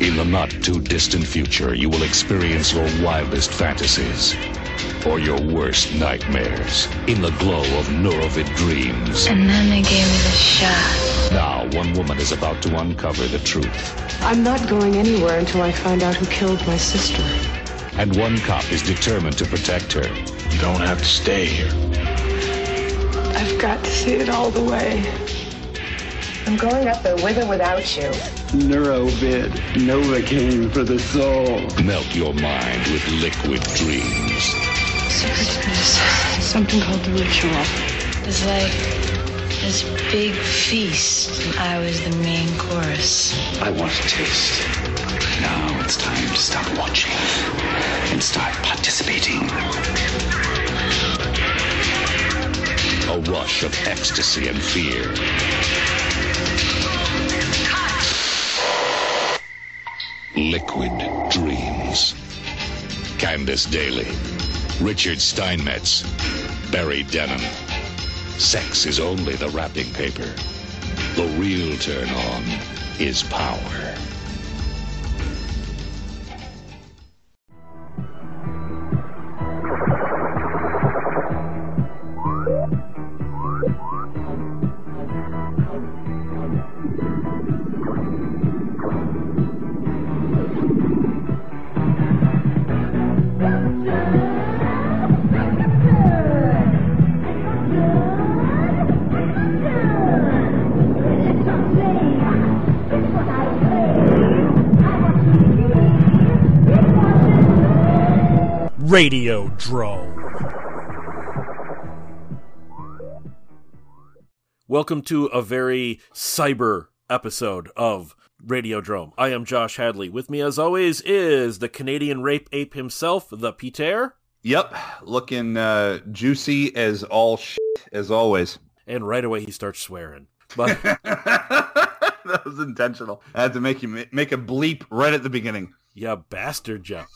In the not too distant future, you will experience your wildest fantasies or your worst nightmares in the glow of Neurovid dreams. And then they gave me the shot. Now, one woman is about to uncover the truth, I'm not going anywhere until I find out who killed my sister. and one cop is determined to protect her. You don't have to stay here. I've got to see it all the way. I'm going up there with or without you. Neurovid, Novocaine for the soul. Melt your mind with liquid dreams. Secret. Something called the ritual. It's like this big feast, and I was the main chorus. I want to taste. Now it's time to stop watching and start participating. A rush of ecstasy and fear. Liquid Dreams. Candice Daly. Richard Steinmetz. Barry Dennen. Sex is only the wrapping paper. The real turn on is power. Radio Drone. Welcome to a very cyber episode of Radio Radiodrome. I am Josh Hadley. With me, as always, is the Canadian rape ape himself, the Peter. Yep, looking uh, juicy as all shit, as always. And right away, he starts swearing. But that was intentional. I had to make you make a bleep right at the beginning. yeah, bastard, Jeff.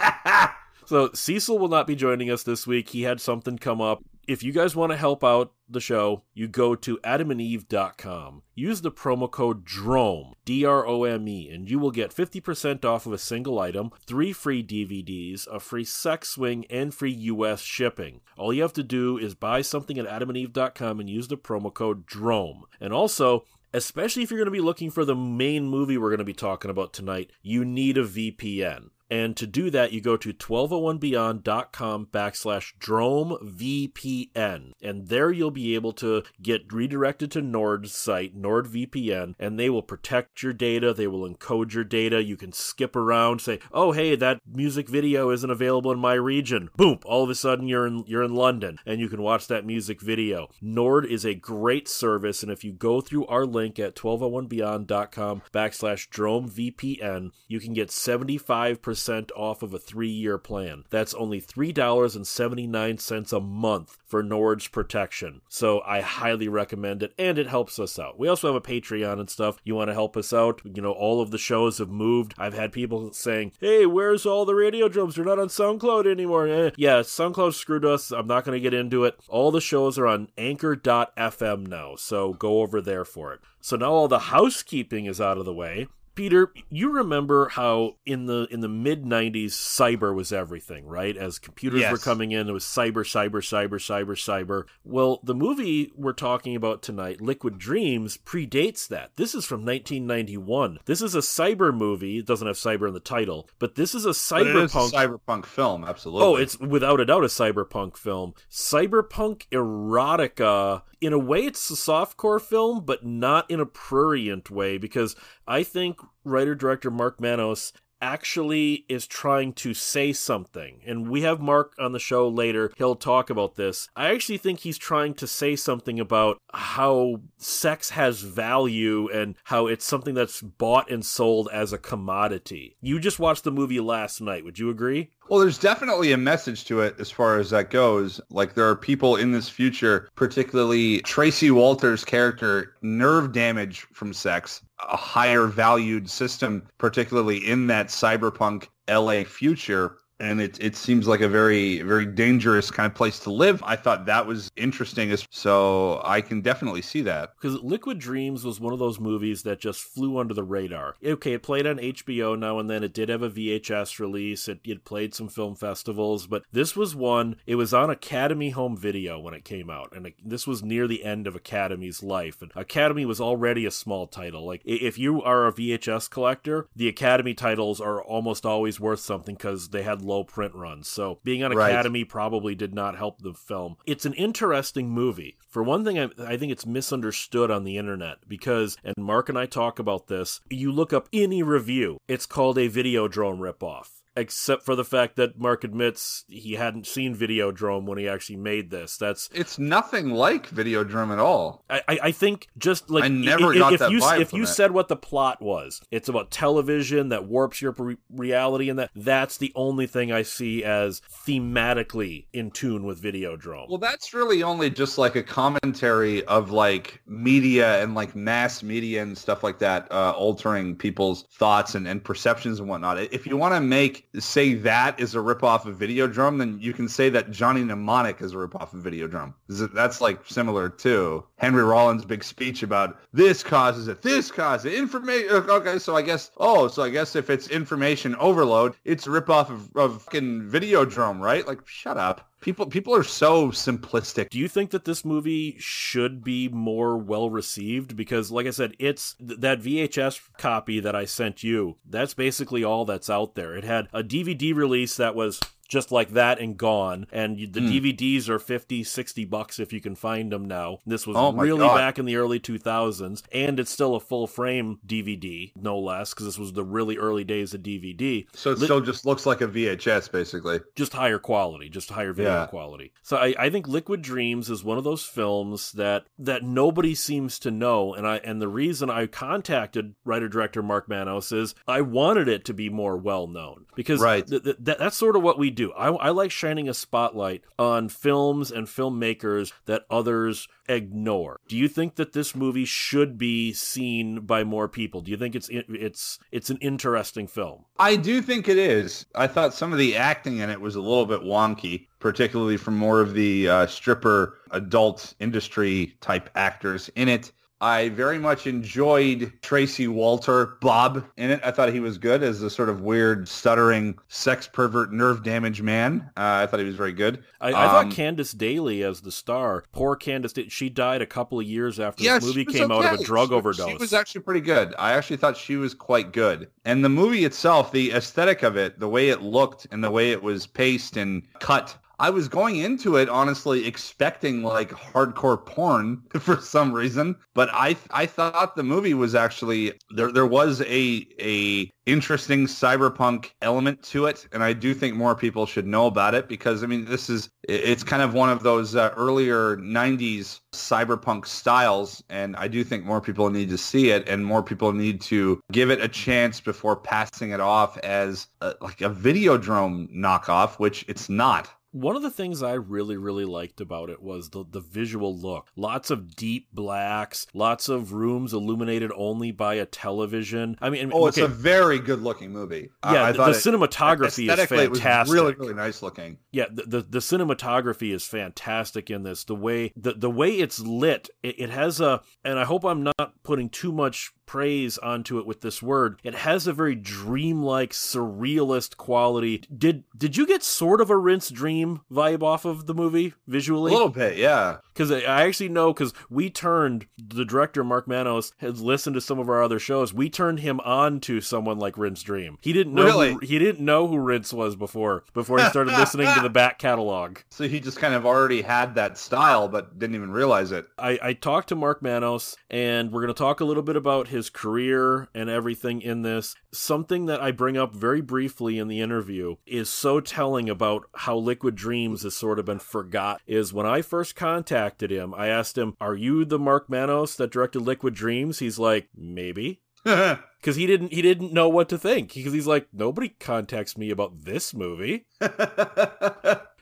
So Cecil will not be joining us this week. He had something come up. If you guys want to help out the show, you go to adamandeve.com. Use the promo code DROME, D R O M E, and you will get 50% off of a single item, three free DVDs, a free sex swing, and free US shipping. All you have to do is buy something at adamandeve.com and use the promo code DROME. And also, especially if you're going to be looking for the main movie we're going to be talking about tonight, you need a VPN. And to do that, you go to 1201beyond.com backslash drome VPN. And there you'll be able to get redirected to Nord's site, NordVPN, and they will protect your data. They will encode your data. You can skip around, say, oh, hey, that music video isn't available in my region. Boom, all of a sudden you're in, you're in London and you can watch that music video. Nord is a great service. And if you go through our link at 1201beyond.com backslash drome VPN, you can get 75% off of a three year plan. That's only $3.79 a month for Nord's protection. So I highly recommend it and it helps us out. We also have a Patreon and stuff. You want to help us out? You know, all of the shows have moved. I've had people saying, hey, where's all the Radiodromes? They're not on SoundCloud anymore. Eh, yeah, SoundCloud screwed us. I'm not going to get into it. All the shows are on anchor.fm now. So go over there for it. So now all the housekeeping is out of the way. Peter, you remember how in the in the mid '90s, cyber was everything, right? As computers Yes. were coming in, it was cyber, cyber, cyber, cyber, cyber. Well, the movie we're talking about tonight, Liquid Dreams, predates that. This is from 1991. This is a cyber movie. It doesn't have cyber in the title, but this is a But it is a cyberpunk. cyberpunk film, absolutely. Oh, it's without a doubt a cyberpunk film. Cyberpunk erotica. In a way, it's a softcore film, but not in a prurient way, because I think writer director Mark Manos actually is trying to say something. And we have Mark on the show later. He'll talk about this. I actually think he's trying to say something about how sex has value and how it's something that's bought and sold as a commodity. You just watched the movie last night. Would you agree? Well, there's definitely a message to it as far as that goes. Like there are people in this future, particularly Tracey Walters' character, nerve damage from sex, a higher valued system, particularly in that cyberpunk LA future. And it it seems like a very very dangerous kind of place to live. I thought that was interesting, so I can definitely see that. Because Liquid Dreams was one of those movies that just flew under the radar. Okay, it played on HBO now and then. It did have a VHS release. It, it played some film festivals, but this was one. It was on Academy Home Video when it came out, and it, this was near the end of Academy's life. And Academy was already a small title. Like if you are a VHS collector, the Academy titles are almost always worth something because they had low print runs. So being on Right. Academy probably did not help the film. It's an interesting movie. For one thing, I, I think it's misunderstood on the internet because, and Mark and I talk about this, you look up any review, it's called a video Videodrome ripoff. Except for the fact that Mark admits he hadn't seen Videodrome when he actually made this. That's It's nothing like Videodrome at all. I, I think just like I never i- i- got if that you vibe if you it. said what the plot was, it's about television that warps your re- reality, and that that's the only thing I see as thematically in tune with Videodrome. Well, that's really only just like a commentary of like media and like mass media and stuff like that, uh, altering people's thoughts and, and perceptions and whatnot. If you want to make say that is a ripoff of Videodrome, then you can say that Johnny Mnemonic is a ripoff of Videodrome. That's like similar to Henry Rollins' big speech about this causes it, this causes it, information. Uh, okay, so I guess oh, so I guess if it's information overload, it's a ripoff of, of fucking Videodrome, right? Like, shut up. People people are so simplistic. Do you think that this movie should be more well received? Because, like I said, it's th- that VHS copy that I sent you. That's basically all that's out there. It had a DVD release that was just like that and gone and the Hmm. dvds are 50 60 bucks if you can find them now this was Oh really God. back in the early 2000s and it's still a full frame dvd no less because this was the really early days of dvd So it still just looks like a VHS, basically. just higher quality, just higher video Yeah. quality. So I, I think Liquid Dreams is one of those films that that nobody seems to know, and I and the reason I contacted writer director Mark Manos is I wanted it to be more well known because Right. th- th- that, that's sort of what we do. I, I like shining a spotlight on films and filmmakers that others ignore. Do you think that this movie should be seen by more people? Do you think it's it's it's an interesting film? I do think it is. I thought some of the acting in it was a little bit wonky, particularly from more of the uh, stripper adult industry type actors in it. I very much enjoyed Tracey Walter, Bob, in it. I thought he was good as a sort of weird, stuttering, sex pervert, nerve damage man. Uh, I thought he was very good. I, I Um, thought Candice Daly as the star. Poor Candice, she died a couple of years after Yeah, this movie came out of a drug She- overdose. She was actually pretty good. I actually thought she was quite good. And the movie itself, the aesthetic of it, the way it looked and the way it was paced and cut, I was going into it honestly expecting like hardcore porn for some reason, but I I thought the movie was actually there there was a a interesting cyberpunk element to it and I do think more people should know about it because I mean this is it's kind of one of those uh, earlier 90s cyberpunk styles and I do think more people need to see it and more people need to give it a chance before passing it off as a, like a video Videodrome knockoff which it's not. One of the things I really, really liked about it was the, the visual look. Lots of deep blacks, lots of rooms illuminated only by a television. I mean, Oh, okay, it's a very good looking movie. Yeah, I the, the it- cinematography is aesthetically, it was fantastic. really, really nice looking. Yeah, the, the the cinematography is fantastic in this. The way the the way it's lit, it, it has a, and I hope I'm not putting too much praise onto it with this word. It has a very dreamlike, surrealist quality. Did did you get sort of a rinse dream vibe off of the movie visually? A little bit, yeah. Because I actually know because we turned the director Mark Manos has listened to some of our other shows. We turned him on to someone like Rinse Dream. He didn't know Really? who, he didn't know who Rinse was before before he started listening to the back catalog. So he just kind of already had that style, but didn't even realize it. I, I talked to Mark Manos, and we're going to talk a little bit about his career and everything in this. Something that I bring up very briefly in the interview is so telling about how Liquid Dreams has sort of been forgot. Is when I first contacted him, I asked him, Are you the Mark Manos that directed Liquid Dreams? He's like, Maybe. Because he didn't he didn't know what to think. Because he's like, Nobody contacts me about this movie.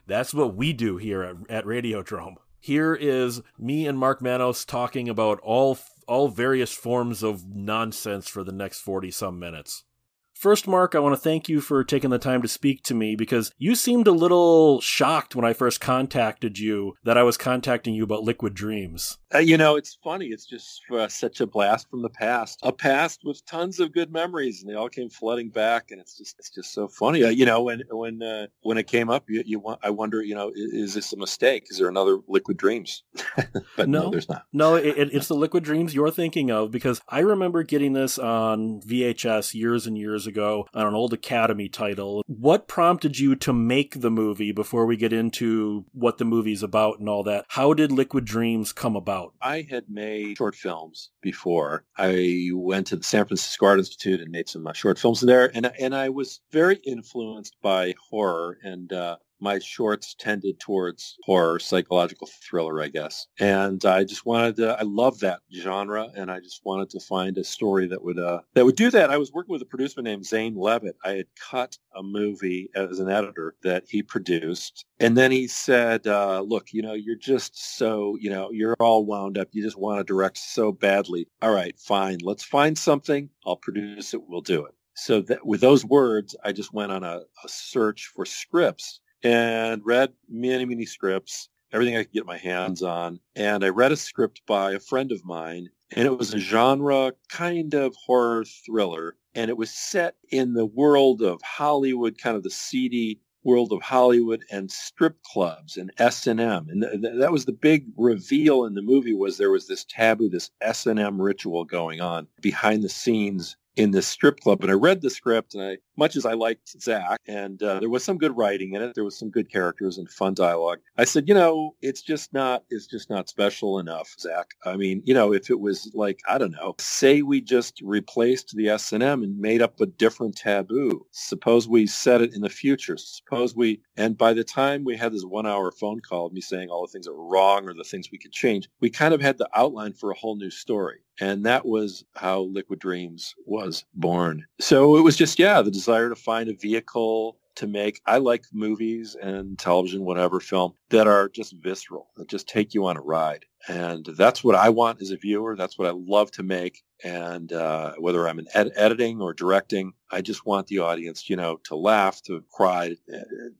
That's what we do here at, at Radiodrome. Here is me and Mark Manos talking about all all various forms of nonsense for the next 40 some minutes. First, Mark, I want to thank you for taking the time to speak to me because you seemed a little shocked when I first contacted you that I was contacting you about Liquid Dreams. Uh, you know, it's funny. It's just uh, such a blast from the past, a past with tons of good memories, and they all came flooding back. And it's just, it's just so funny. Uh, you know, when when uh, when it came up, you, you want, I wonder, you know, is, is, this a mistake? Is there another Liquid Dreams? but no, no, there's not. No, it, it's the Liquid Dreams you're thinking of because I remember getting this on VHS years and years ago on an old Academy title. What prompted you to make the movie before we get into what the movie's about and all that? How did Liquid Dreams come about? I had made short films before. I went to the San Francisco Art Institute and made some uh, short films there, and and I was very influenced by horror and uh, my shorts tended towards horror, psychological thriller, I guess. And I just wanted to, I love that genre, and I just wanted to find a story that would uh, that would do that. I was working with a producer named Zane Levitt. I had cut a movie as an editor that he produced, and then he said, uh, "Look, you know, you're just so, you know, you're all wound up. You just want to direct so badly. All right, fine. Let's find something. I'll produce it. We'll do it." So that, with those words, I just went on a, a search for scripts and read many, many scripts, everything I could get my hands on. And I read a script by a friend of mine, and it was a genre kind of horror thriller. And it was set in the world of Hollywood, kind of the seedy world of Hollywood and strip clubs and S&M. And th- that was the big reveal in the movie was there was this taboo, this S&M ritual going on behind the scenes in this strip club. And I read the script, and I, much as I liked Zach, and uh, there was some good writing in it, there was some good characters and fun dialogue. I said, you know, it's just not, it's just not special enough, Zach. I mean, you know, if it was like, I don't know, say we just replaced the S and M and made up a different taboo. Suppose we set it in the future. Suppose we, and by the time we had this one-hour phone call of me saying all the things that were wrong or the things we could change, we kind of had the outline for a whole new story. And that was how Liquid Dreams was born. So it was just, yeah, the desire to find a vehicle to make. I like movies and television, whatever film that are just visceral, that just take you on a ride. And that's what I want as a viewer. That's what I love to make. And uh, whether I'm in ed- editing or directing, I just want the audience, you know, to laugh, to cry, uh,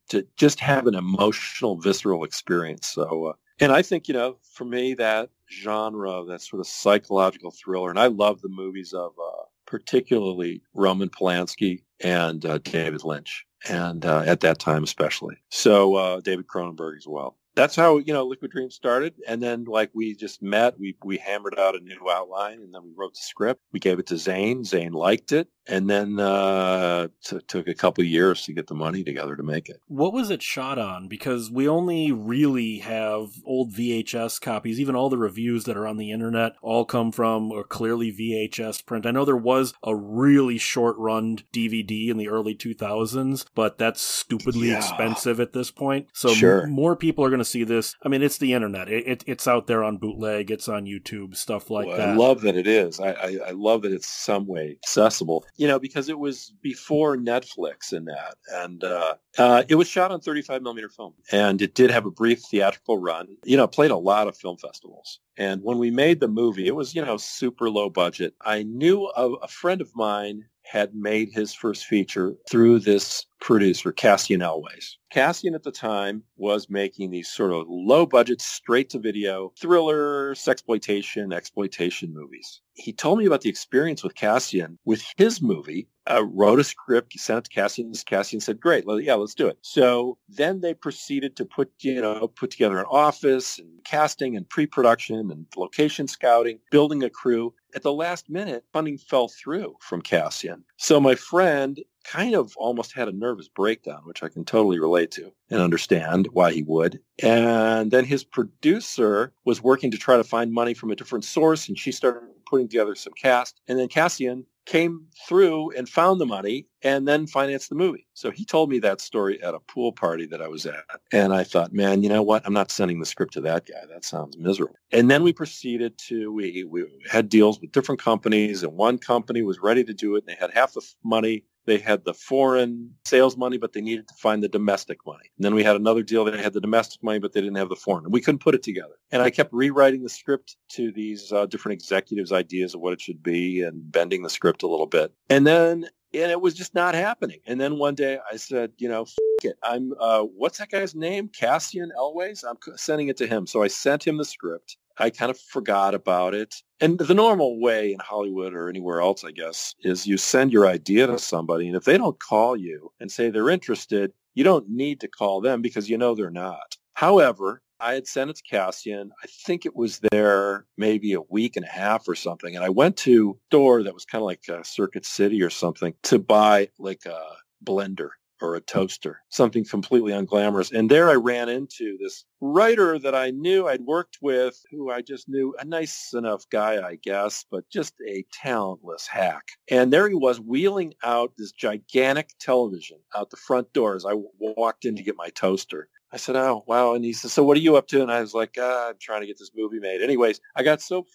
to just have an emotional, visceral experience. So, uh, and I think, you know, for me, that genre, that sort of psychological thriller, and I love the movies of uh, particularly Roman Polanski and uh, David Lynch, and uh, at that time especially. So uh, David Cronenberg as well that's how you know Liquid Dream started. And then like we just met, we we hammered out a new outline, and then we wrote the script. We gave it to Zane. Zane liked it, and then uh, t- took a couple years to get the money together to make it. What was it shot on? Because we only really have old VHS copies. Even all the reviews that are on the internet all come from a clearly VHS print. I know there was a really short run DVD in the early 2000s, but that's stupidly yeah. expensive at this point. So sure. m- more people are going to to see this. I mean, it's the internet. It, it, it's out there on bootleg. It's on YouTube, stuff like well, that. I love that it is. I, I, I, love that it's some way accessible. You know, because it was before Netflix and that, and uh, uh, it was shot on 35 millimeter film, and it did have a brief theatrical run. You know, played a lot of film festivals. And when we made the movie, it was you know super low budget. I knew a, a friend of mine had made his first feature through this producer, Cassian Elwes. Cassian at the time was making these sort of low budget, straight to video thriller, sexploitation, exploitation movies. He told me about the experience with Cassian with his movie, uh, wrote a script, sent it to Cassian. Cassian said, great, yeah, let's do it. So then they proceeded to put, you know, put together an office and casting and pre-production and location scouting, building a crew. At the last minute, funding fell through from Cassian. So my friend kind of almost had a nervous breakdown, which I can totally relate to and understand why he would. And then his producer was working to try to find money from a different source, and she started putting together some cast. And then Cassian came through and found the money and then financed the movie. So he told me that story at a pool party that I was at. And I thought, man, you know what? I'm not sending the script to that guy. That sounds miserable. And then we proceeded to, we, we had deals with different companies and one company was ready to do it. And they had half the money they had the foreign sales money, but they needed to find the domestic money. And then we had another deal that had the domestic money, but they didn't have the foreign. And we couldn't put it together. And I kept rewriting the script to these uh, different executives' ideas of what it should be and bending the script a little bit. And then and it was just not happening. And then one day I said, you know, it. I'm, uh, what's that guy's name? Cassian Elwes. I'm sending it to him. So I sent him the script. I kind of forgot about it. And the normal way in Hollywood or anywhere else, I guess, is you send your idea to somebody. And if they don't call you and say they're interested, you don't need to call them because you know they're not. However, I had sent it to Cassian. I think it was there maybe a week and a half or something. And I went to a store that was kind of like a Circuit City or something to buy like a blender or a toaster, something completely unglamorous. And there I ran into this writer that I knew I'd worked with, who I just knew a nice enough guy, I guess, but just a talentless hack. And there he was wheeling out this gigantic television out the front door as I walked in to get my toaster. I said, "Oh, wow!" And he said, "So what are you up to?" And I was like, ah, "I'm trying to get this movie made." Anyways, I got so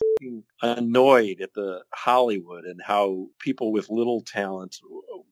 annoyed at the Hollywood and how people with little talent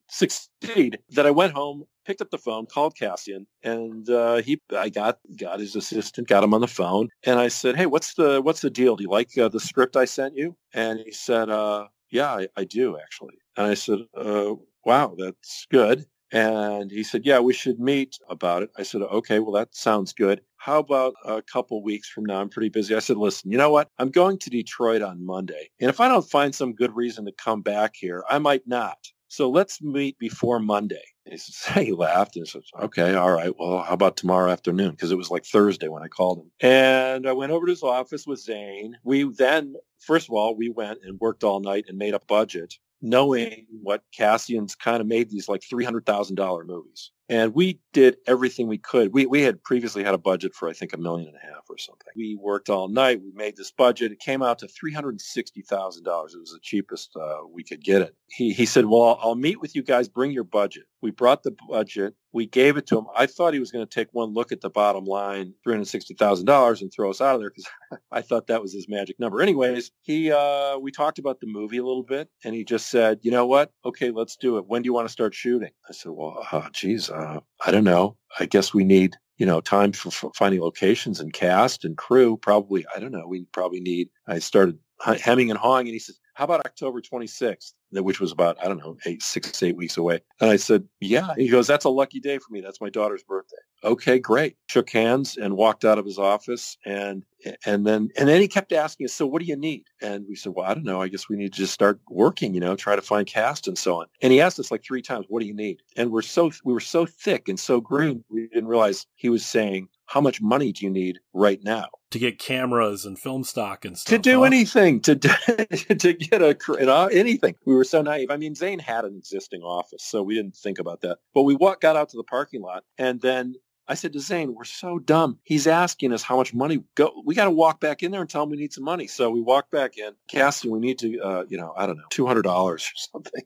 succeed that I went home, picked up the phone, called Cassian, and uh, he, I got got his assistant, got him on the phone, and I said, "Hey, what's the what's the deal? Do you like uh, the script I sent you?" And he said, uh, "Yeah, I, I do actually." And I said, uh, "Wow, that's good." And he said, Yeah, we should meet about it. I said, Okay, well, that sounds good. How about a couple weeks from now? I'm pretty busy. I said, Listen, you know what? I'm going to Detroit on Monday. And if I don't find some good reason to come back here, I might not. So let's meet before Monday. He said, he laughed and said, okay, all right. Well, how about tomorrow afternoon? Because it was like Thursday when I called him. And I went over to his office with Zane. We then, first of all, we went and worked all night and made a budget knowing what Cassian's kind of made these like $300,000 movies. And we did everything we could. We, we had previously had a budget for, I think, a million and a half or something. We worked all night. We made this budget. It came out to $360,000. It was the cheapest uh, we could get it. He, he said, well, I'll meet with you guys. Bring your budget. We brought the budget. We gave it to him. I thought he was going to take one look at the bottom line, $360,000 and throw us out of there because I thought that was his magic number. Anyways, he, uh, we talked about the movie a little bit and he just said, you know what? Okay, let's do it. When do you want to start shooting? I said, well, uh, geez, uh, I don't know. I guess we need, you know, time for, for finding locations and cast and crew. Probably, I don't know. We probably need, I started hemming and hawing and he says, how about October 26th? Which was about, I don't know, eight, six, eight weeks away. And I said, yeah. He goes, that's a lucky day for me. That's my daughter's birthday. Okay, great. Shook hands and walked out of his office. And, and then, and then he kept asking us, so what do you need? And we said, well, I don't know. I guess we need to just start working, you know, try to find cast and so on. And he asked us like three times, what do you need? And we're so, we were so thick and so green. We didn't realize he was saying, how much money do you need right now? to get cameras and film stock and stuff. To do huh? anything, to to get a you uh, know, anything. We were so naive. I mean, Zane had an existing office, so we didn't think about that. But we walked, got out to the parking lot, and then I said to Zane, "We're so dumb. He's asking us how much money. Go. We got to walk back in there and tell him we need some money." So we walked back in. Cassie, we need to, uh, you know, I don't know, two hundred dollars or something.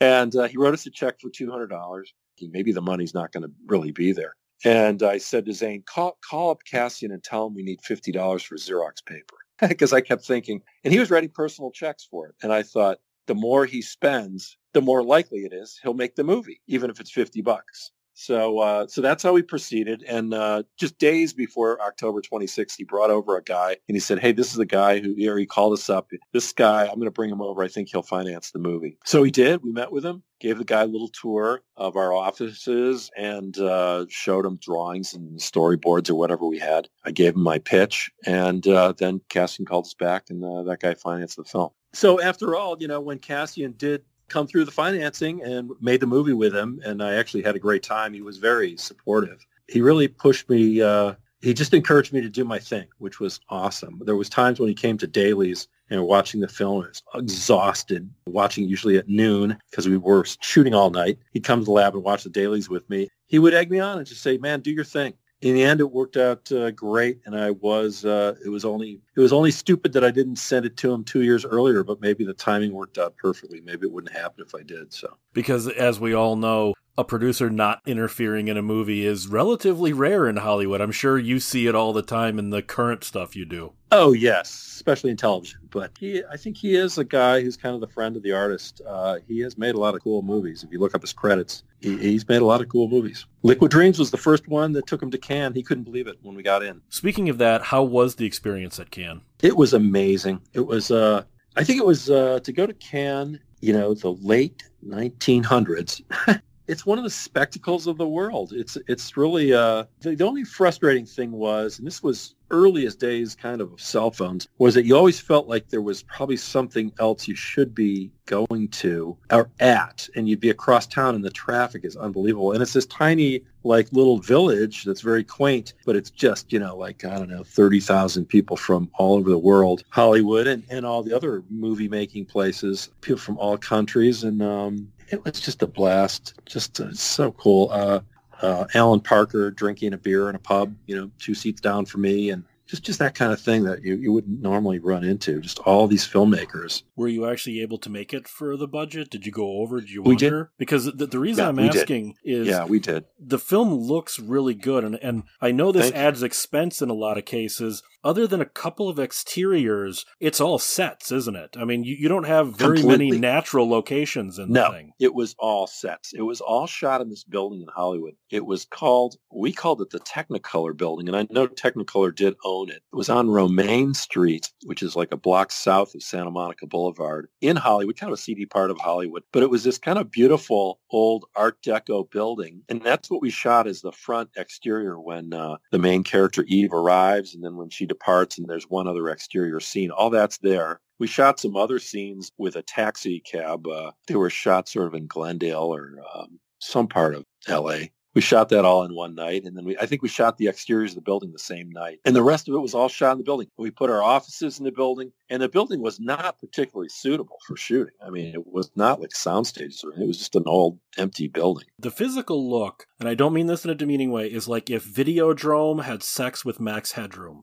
And uh, he wrote us a check for two hundred dollars. Maybe the money's not going to really be there. And I said to Zane, call, call up Cassian and tell him we need $50 for Xerox paper. Because I kept thinking, and he was writing personal checks for it. And I thought, the more he spends, the more likely it is he'll make the movie, even if it's 50 bucks. So, uh, so that's how we proceeded. And uh, just days before October 26th, he brought over a guy and he said, "Hey, this is the guy who here." He called us up. This guy, I'm going to bring him over. I think he'll finance the movie. So he did. We met with him, gave the guy a little tour of our offices, and uh, showed him drawings and storyboards or whatever we had. I gave him my pitch, and uh, then Cassian called us back, and uh, that guy financed the film. So after all, you know, when Cassian did come through the financing and made the movie with him. And I actually had a great time. He was very supportive. He really pushed me. Uh, he just encouraged me to do my thing, which was awesome. There was times when he came to dailies and watching the film, I was exhausted, watching usually at noon because we were shooting all night. He'd come to the lab and watch the dailies with me. He would egg me on and just say, man, do your thing in the end, it worked out uh, great, and I was uh, it was only it was only stupid that I didn't send it to him two years earlier. But maybe the timing worked out perfectly. Maybe it wouldn't happen if I did. So because as we all know, a producer not interfering in a movie is relatively rare in Hollywood. I'm sure you see it all the time in the current stuff you do. Oh yes, especially in television. But he, I think he is a guy who's kind of the friend of the artist. Uh, he has made a lot of cool movies. If you look up his credits, he, he's made a lot of cool movies. Liquid Dreams was the first one that took him to Cannes. He couldn't believe it when we got in. Speaking of that, how was the experience at Cannes? It was amazing. It was. Uh, I think it was uh, to go to Cannes. You know, the late 1900s. it's one of the spectacles of the world. It's it's really uh, the, the only frustrating thing was, and this was earliest days kind of cell phones, was that you always felt like there was probably something else you should be going to or at, and you'd be across town, and the traffic is unbelievable. And it's this tiny like little village that's very quaint, but it's just you know like I don't know thirty thousand people from all over the world, Hollywood, and and all the other movie making places, people from all countries, and um, it was just a blast. Just uh, so cool. Uh, uh, Alan Parker drinking a beer in a pub, you know, two seats down from me, and just just that kind of thing that you, you wouldn't normally run into. Just all these filmmakers. Were you actually able to make it for the budget? Did you go over? Did you We wonder? did. Because the, the reason Yeah, I'm we did. asking is Yeah, we did. the film looks really good and, and i know this Thank you. adds expense in a lot of cases other than a couple of exteriors it's all sets isn't it i mean you, you don't have very many natural locations in No, the thing it was all sets. It was all shot in this building in Hollywood. It was called, we called it the Technicolor building, and I know Technicolor did own it. It was on Romaine Street, which is like a block south of Santa Monica Boulevard in Hollywood, kind of a seedy part of Hollywood. But it was this kind of beautiful old Art Deco building, and that's what we shot as the front exterior when uh, the main character Eve arrives, and then when she departs, and there's one other exterior scene. All that's there. We shot some other scenes with a taxi cab. Uh, they were shot sort of in Glendale or um, some part of L.A. We shot that all in one night, and then we I think we shot the exteriors of the building the same night, and the rest of it was all shot in the building. We put our offices in the building, and the building was not particularly suitable for shooting. I mean, it was not like sound stages or anything. It was just an old empty building. the physical look and i don't mean this in a demeaning way is like if videodrome had sex with max headroom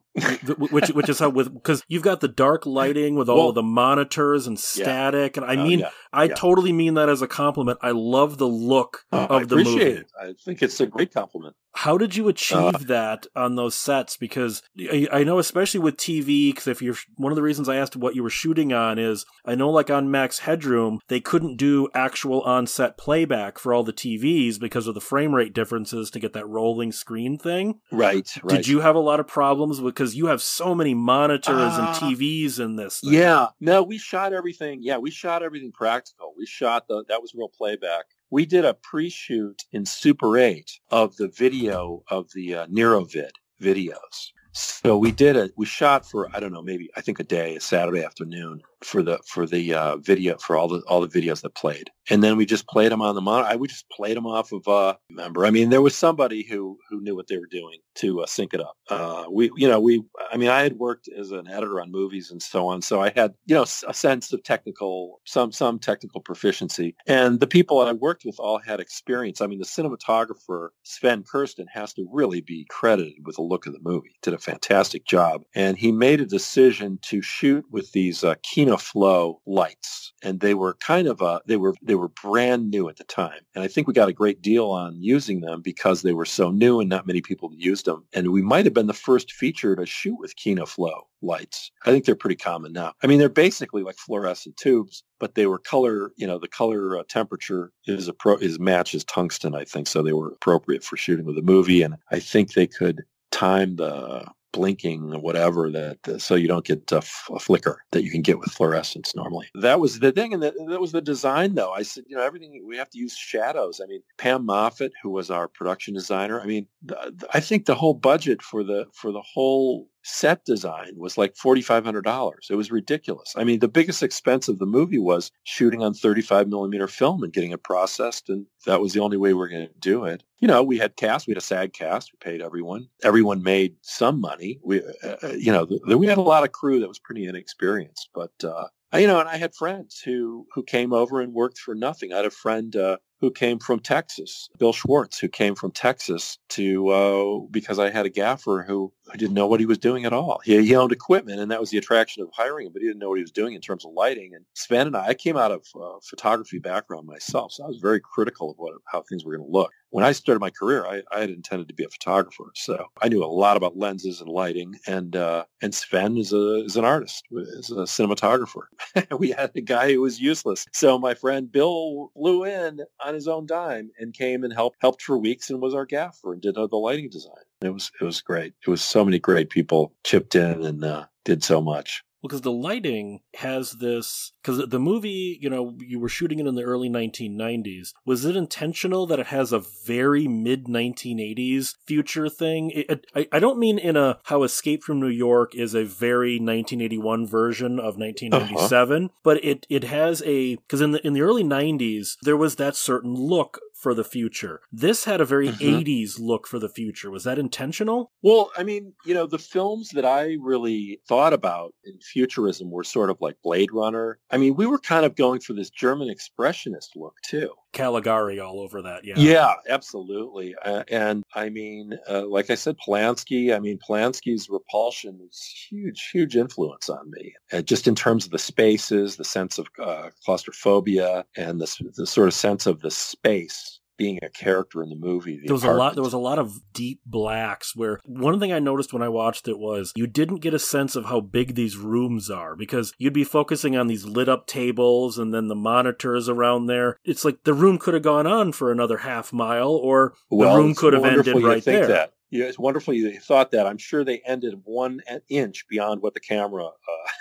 which which is how with because you've got the dark lighting with all Well- of the monitors and Yeah. static and i Oh, mean yeah. i yeah. totally mean that as a compliment i love the look Uh, of I the appreciate movie it. I think it's a great compliment. How did you achieve Uh, that on those sets? Because I, I know, especially with TV, because if you're one of the reasons I asked what you were shooting on is I know, like on Max Headroom, they couldn't do actual on-set playback for all the TVs because of the frame rate differences to get that rolling screen thing. Right, right. Did you have a lot of problems because you have so many monitors and Uh, TVs in this? Thing. Yeah, no, we shot everything. Yeah, we shot everything practical. We shot the that was real playback. We did a pre-shoot in Super 8 of the video of the uh, Neurovid videos. So we did it. We shot for I don't know, maybe I think a day, a Saturday afternoon for the for the uh, video for all the all the videos that played, and then we just played them on the monitor. I we just played them off of uh, remember. I mean, there was somebody who who knew what they were doing to uh, sync it up. Uh, we you know we I mean I had worked as an editor on movies and so on, so I had you know a sense of technical some some technical proficiency, and the people I worked with all had experience. I mean, the cinematographer Sven Kirsten has to really be credited with the look of the movie. Did a fantastic job, and he made a decision to shoot with these uh, Kinoflow lights, and they were kind of uh, they were they were brand new at the time, and I think we got a great deal on using them because they were so new and not many people used them, and we might have been the first feature to shoot with Kino Kinoflow lights. I think they're pretty common now. I mean, they're basically like fluorescent tubes, but they were color. You know, the color uh, temperature is appro- is matches tungsten. I think so. They were appropriate for shooting with a movie, and I think they could time the blinking or whatever that uh, so you don't get a, f- a flicker that you can get with fluorescence normally. That was the thing and that, that was the design though. I said you know everything we have to use shadows. I mean pam moffat who was our production designer i mean th- th- i think the whole budget for the for the whole set design was like $4500 it was ridiculous. I mean the biggest expense of the movie was shooting on 35 millimeter film and getting it processed and that was the only way we were going to do it. You know we had cast we had a sag cast we paid everyone. Everyone made some money. We uh, uh, you know we had a lot of crew that was pretty inexperienced but uh you know and i had friends who who came over and worked for nothing. I had a friend uh who came from Texas, Bill Schwartz, who came from Texas to uh, because I had a gaffer who, who didn't know what he was doing at all. He, he owned equipment, and that was the attraction of hiring him, but he didn't know what he was doing in terms of lighting. And Sven and I, I came out of uh, photography background myself, so I was very critical of what how things were going to look. When I started my career, I, I had intended to be a photographer, so I knew a lot about lenses and lighting. And uh, and Sven is a is an artist, is a cinematographer. we had a guy who was useless, so my friend Bill flew in on his own dime and came and helped helped for weeks and was our gaffer and did uh, the lighting design. It was it was great. It was so many great people chipped in and uh, did so much. Because the lighting has this, because the movie, you know, you were shooting it in the early 1990s. Was it intentional that it has a very mid 1980s future thing? It, it, I, I don't mean in a how Escape from New York is a very 1981 version of 1997, uh-huh. but it it has a because in the in the early 90s there was that certain look for the future. This had a very mm-hmm. 80s look for the future. Was that intentional? Well, I mean, you know, the films that I really thought about in futurism were sort of like Blade Runner. I mean, we were kind of going for this German expressionist look too. Caligari all over that, yeah. Yeah, absolutely. Uh, and I mean, uh, like I said, Polanski, I mean, Polanski's Repulsion was huge, huge influence on me, uh, just in terms of the spaces, the sense of uh, claustrophobia, and the, the sort of sense of the space being a character in the movie. The there was apartment. a lot. There was a lot of deep blacks. Where one thing I noticed when I watched it was you didn't get a sense of how big these rooms are because you'd be focusing on these lit up tables and then the monitors around there. It's like the room could have gone on for another half mile, or well, the room could have ended right there. That yeah, it's wonderful you thought that. I'm sure they ended one inch beyond what the camera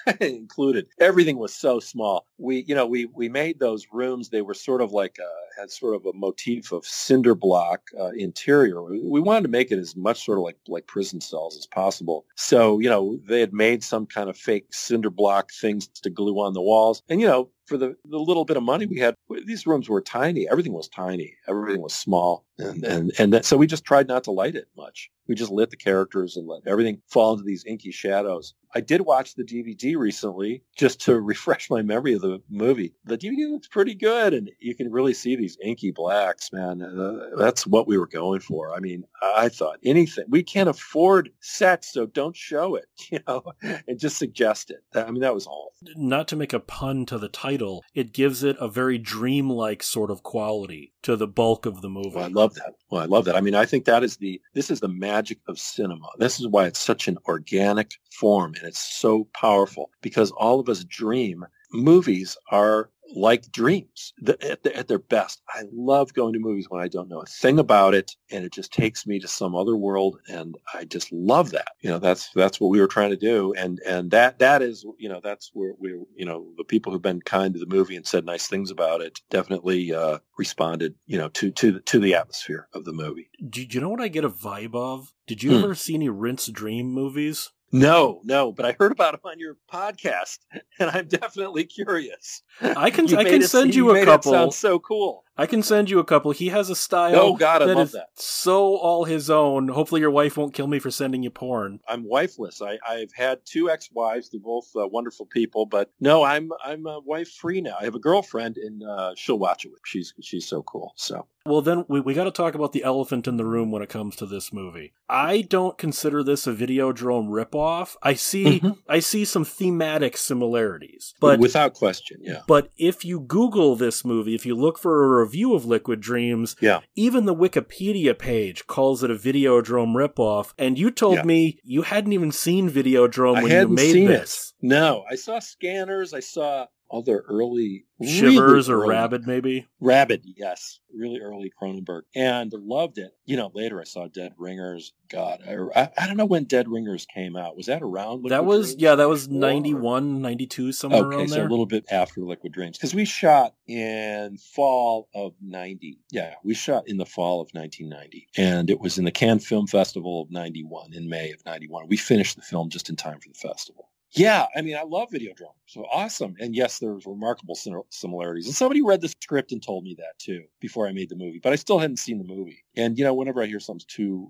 uh, included. Everything was so small. We, you know, we we made those rooms. They were sort of like uh, had sort of a motif of cinder block uh, interior. We wanted to make it as much sort of like like prison cells as possible. So you know, they had made some kind of fake cinder block things to glue on the walls, and you know, for the, the little bit of money we had, these rooms were tiny. Everything was tiny. Everything was small. And, and, and that, so we just tried not to light it much. We just lit the characters and let everything fall into these inky shadows. I did watch the DVD recently just to refresh my memory of the movie. The DVD looks pretty good, and you can really see these inky blacks, man. Uh, that's what we were going for. I mean, I thought anything. We can't afford sets, so don't show it, you know, and just suggest it. I mean, that was all. Not to make a pun to the title, it gives it a very dreamlike sort of quality to the bulk of the movie. Well, I love that. Well, I love that. I mean, I think that is the this is the magic of cinema. This is why it's such an organic form and it's so powerful because all of us dream. Movies are like dreams at, at, their best. I love going to movies when I don't know a thing about it and it just takes me to some other world and I just love that. You know, that's that's what we were trying to do and and that that is, you know, that's where we you know, the people who've been kind to the movie and said nice things about it definitely uh, responded, you know, to to to the atmosphere of the movie. Do you know what I get a vibe of? Did you hmm. ever see any Rinse Dream movies? No, no, but I heard about him on your podcast, and I'm definitely curious. I can I can send you, you a couple. That sounds so cool. I can send you a couple. He has a style. Oh God, I that love that. So all his own. Hopefully, your wife won't kill me for sending you porn. I'm wifeless. I, I've had two ex-wives. They're both uh, wonderful people, but no, I'm I'm uh, wife free now. I have a girlfriend, and uh, she'll watch it. She's she's so cool. So well, then we, we got to talk about the elephant in the room when it comes to this movie. I don't consider this a Videodrome ripoff. I see mm-hmm. I see some thematic similarities, but without question, yeah. But if you Google this movie, if you look for a review of Liquid Dreams, yeah. even the Wikipedia page calls it a Videodrome ripoff. And you told yeah. me you hadn't even seen Videodrome I when you made this. It. No, I saw scanners. I saw other early Shivers really or early, Rabid, maybe. Rabid, yes, really early Cronenberg, and loved it. You know, later I saw Dead Ringers. God, I, I don't know when Dead Ringers came out. Was that around? Liquid that was Dreams? yeah, that was 91, 92, somewhere okay, around there. so a little bit after Liquid Dreams, because we shot in fall of ninety. Yeah, we shot in the fall of nineteen ninety, and it was in the Cannes Film Festival of ninety one in May of ninety one. We finished the film just in time for the festival. Yeah, I mean, I love Videodrome. So awesome. And yes, there's remarkable similarities. And somebody read the script and told me that too before I made the movie, but I still hadn't seen the movie. And, you know, whenever I hear something's too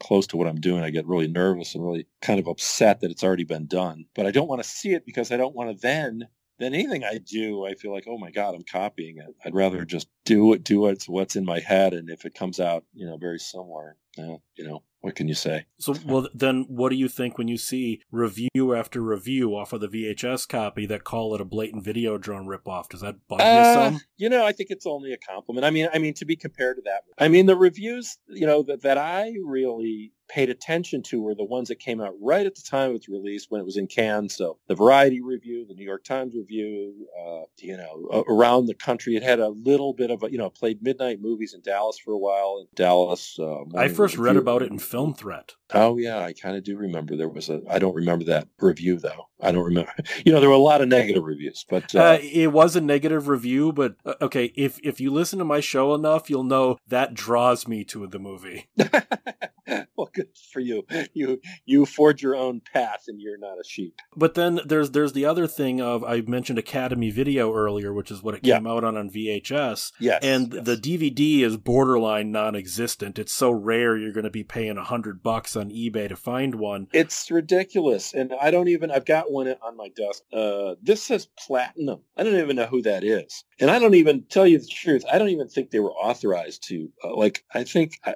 close to what I'm doing, I get really nervous and really kind of upset that it's already been done. But I don't want to see it because I don't want to then then anything I do, I feel like, oh my God, I'm copying it. I'd rather just do it, do it, what's in my head. And if it comes out, you know, very similar, you know, what can you say? So, well, then what do you think when you see review after review off of the VHS copy that call it a blatant Videodrome ripoff? Does that bug uh, you some? You know, I think it's only a compliment. I mean, I mean, to be compared to that, I mean, the reviews, you know, that, that I really paid attention to were the ones that came out right at the time of its release when it was in Cannes. So the Variety review, the New York Times review, uh, you know, around the country, it had a little bit of a, you know, played midnight movies in Dallas for a while. In Dallas, uh, I first read about it in Film Threat. Oh yeah, I kind of do remember there was a. I don't remember that review though. I don't remember. You know, there were a lot of negative reviews, but uh, Uh, it was a negative review, but uh, okay, if if you listen to my show enough, you'll know that draws me to the movie. well, good for you. You you forge your own path, and you're not a sheep. But then there's there's the other thing of I mentioned Academy Video earlier, which is what it Yeah. came out on on VHS. Yes, and yes. the DVD is borderline non-existent. It's so rare you're going to be paying a hundred bucks on eBay to find one. It's ridiculous, and I don't even. I've got one on my desk. Uh, this says platinum. I don't even know who that is, and I don't even tell you the truth. I don't even think they were authorized to. Uh, like, I think. I,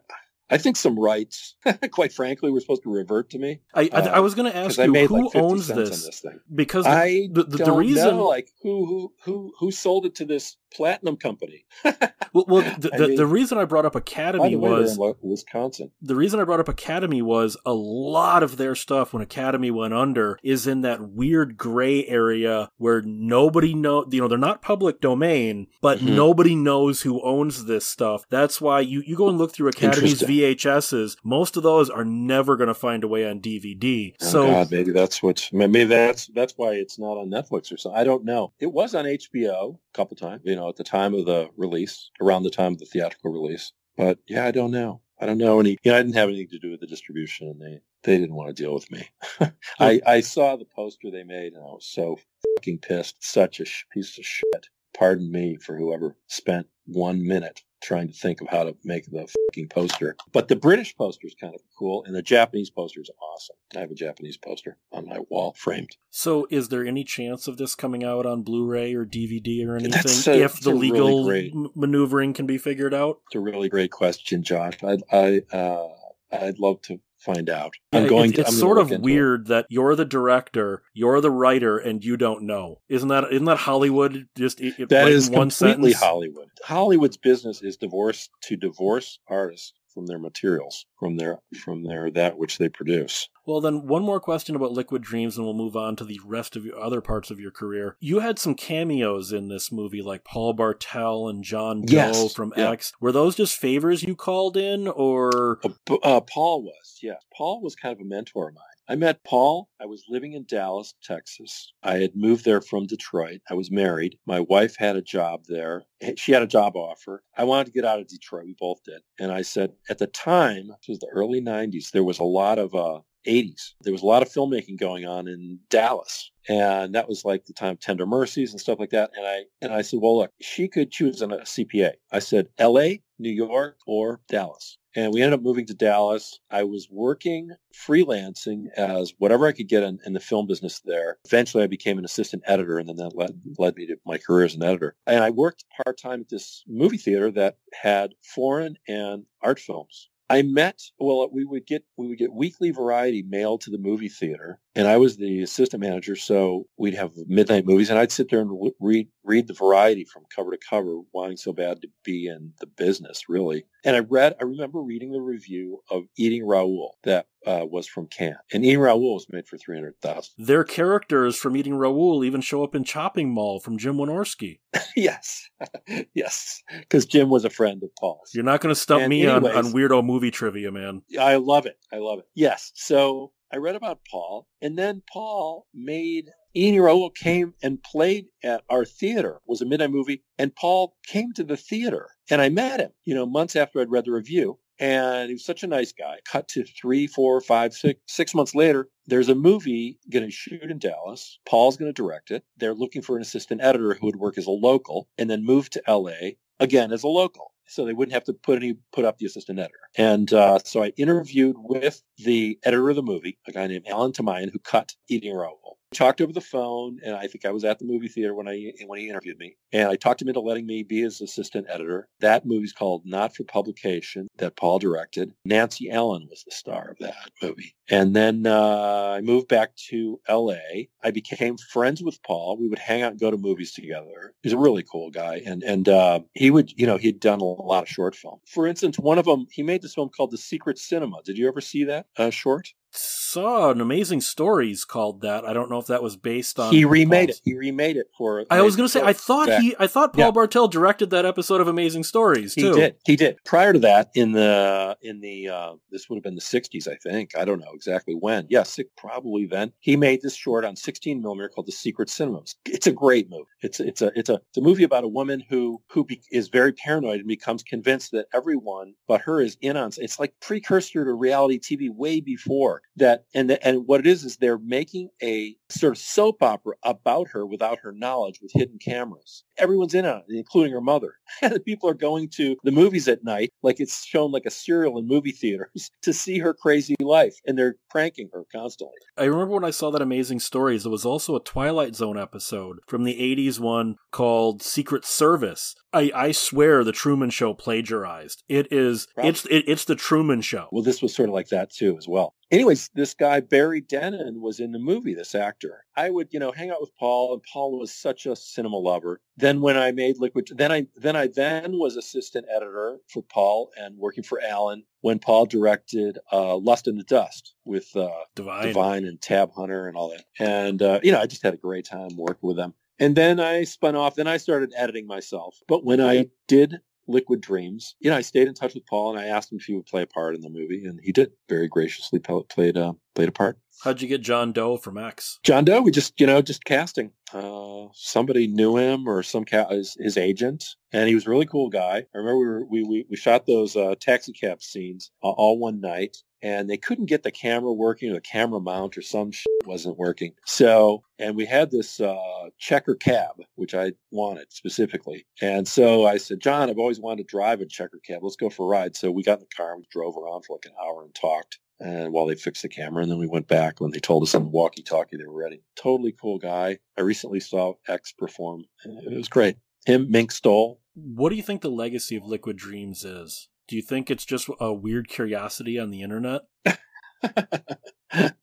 I think some rights, quite frankly, were supposed to revert to me. I I, I was going to ask you who like owns this, this thing. because the, I the, the, the reason know, like who who who who sold it to this platinum company. well, well the, the, mean- the reason I brought up Academy the way, was in Wisconsin. the reason I brought up Academy was a lot of their stuff when Academy went under is in that weird gray area where nobody know you know they're not public domain, but Mhm. nobody knows who owns this stuff. That's why you you go and look through Academy's. VHSs. Most of those are never going to find a way on DVD. Oh so God, maybe that's what. Maybe that's that's why it's not on Netflix or something. I don't know. It was on HBO a couple times. You know, at the time of the release, around the time of the theatrical release. But yeah, I don't know. I don't know any. You know, I didn't have anything to do with the distribution, and they they didn't want to deal with me. I I saw the poster they made, and I was so fucking pissed. Such a sh- piece of shit. Pardon me for whoever spent one minute trying to think of how to make the fucking poster. But the British poster is kind of cool, and the Japanese poster is awesome. I have a Japanese poster on my wall framed. so is there any chance of this coming out on Blu-ray or DVD or anything a- if the a really legal great- m- maneuvering can be figured out? It's a really great question, Josh. I I uh, I'd love to find out. Yeah, I'm going it's, to. it's I'm sort of into it. weird that you're the director, you're the writer, and you don't know. Isn't that isn't that Hollywood? Just i- i- That is one completely sentence. Hollywood. Hollywood's business is divorce to divorce artists from their materials, from their from their that which they produce. Well, then one more question about Liquid Dreams, and we'll move on to the rest of your other parts of your career. You had some cameos in this movie, like Paul Bartel and John Doe Yes, from yeah. X. Were those just favors you called in, or Uh, uh, Paul was, yes. Paul was kind of a mentor of mine. I met Paul. I was living in Dallas, Texas. I had moved there from Detroit. I was married. My wife had a job there. She had a job offer. I wanted to get out of Detroit. We both did. And I said, at the time, this was the early 90s, there was a lot of uh, 80s. There was a lot of filmmaking going on in Dallas. And that was like the time of Tender Mercies and stuff like that. And I and I said, well, look, she could choose a CPA. I said, L.A., New York, or Dallas. And we ended up moving to Dallas. I was working freelancing as whatever I could get in, in the film business there. Eventually, I became an assistant editor, and then that led, led me to my career as an editor. And I worked part time at this movie theater that had foreign and art films. I met well we would get we would get weekly variety mailed to the movie theater and I was the assistant manager so we'd have midnight movies and I'd sit there and w- read read the variety from cover to cover wanting so bad to be in the business really and I read I remember reading the review of Eating Raoul that uh, was from Cannes and Eating Raoul was made for 300,000 their characters from Eating Raoul even show up in Chopping Mall from Jim Wynorski? yes yes because Jim was a friend of Paul's You're not going to stump And me on, on weirdo movie trivia, man. I love it. I love it. Yes. So I read about Paul, and then Paul made Eating Raoul came and played at our theater. It was a midnight movie, and Paul came to the theater, and I met him. You know, months after I'd read the review, and he was such a nice guy. Cut to three, four, five, six, six months later. There's a movie going to shoot in Dallas. Paul's going to direct it. They're looking for an assistant editor who would work as a local and then move to L.A. again as a local so they wouldn't have to put any put up the assistant editor. And uh, so I interviewed with the editor of the movie, a guy named Alan Toomayan, who cut Eating Raoul. Talked over the phone, and I think I was at the movie theater when I when he interviewed me. And I talked him into letting me be his assistant editor. That movie's called Not for Publication, that Paul directed. Nancy Allen was the star of that movie. And then uh, I moved back to L.A. I became friends with Paul. We would hang out and go to movies together. He's a really cool guy, and and uh, he would, you know, he'd done a lot of short film. For instance, one of them, he made this film called The Secret Cinema. Did you ever see that uh, short? Saw an Amazing Stories called that. I don't know if that was based on. He remade Paul's- it. He remade it for. I was going to say, I thought he, I thought Paul Yeah. Bartel directed that episode of Amazing Stories He did. He did. Prior to that, in the in the uh, this would have been the '60s, I think. I don't know exactly when. Yes, it, probably then. He made this short on 16 millimeter called "The Secret Cinemas." It's a great movie. It's it's a it's a it's a movie about a woman who who be, is very paranoid and becomes convinced that everyone but her is in on. It's like precursor to reality TV way before that. And the, and what it is is they're making a sort of soap opera about her without her knowledge with hidden cameras. Everyone's in on it, including her mother. And the people are going to the movies at night, like it's shown like a serial in movie theaters, to see her crazy life. And they're pranking her constantly. I remember when I saw that Amazing Stories, there was also a Twilight Zone episode from the 80s one called Secret Service. I, I swear the Truman Show plagiarized. It is, Probably. it's, it, it's the Truman Show. Well, this was sort of like that too, as well. Anyways, this guy Barry Dennen was in the movie. This actor, I would, you know, hang out with Paul, and Paul was such a cinema lover. Then when I made Liquid, then I then I then was assistant editor for Paul and working for Alan when Paul directed uh, Lust in the Dust with uh, Divine. Divine and Tab Hunter and all that. And uh, you know, I just had a great time working with them. And then I spun off. Then I started editing myself. But when I did Liquid Dreams, you know, I stayed in touch with Paul and I asked him if he would play a part in the movie, and he did. Very graciously played uh, played a part. How'd you get John Doe from X? John Doe, we just you know just casting. Uh, somebody knew him or some ca- his, his agent, and he was a really cool guy. I remember we were, we, we we shot those uh, taxi cab scenes uh, all one night, and they couldn't get the camera working, or the camera mount or some shit wasn't working. So, and we had this uh, checker cab, which I wanted specifically, and so I said, John, I've always wanted to drive a checker cab. Let's go for a ride. So we got in the car, and we drove around for like an hour and talked and while they fixed the camera and then we went back when they told us on the walkie talkie they were ready totally cool guy i recently saw x perform it was great him mink stoll What do you think the legacy of Liquid Dreams is? Do you think it's just a weird curiosity on the internet?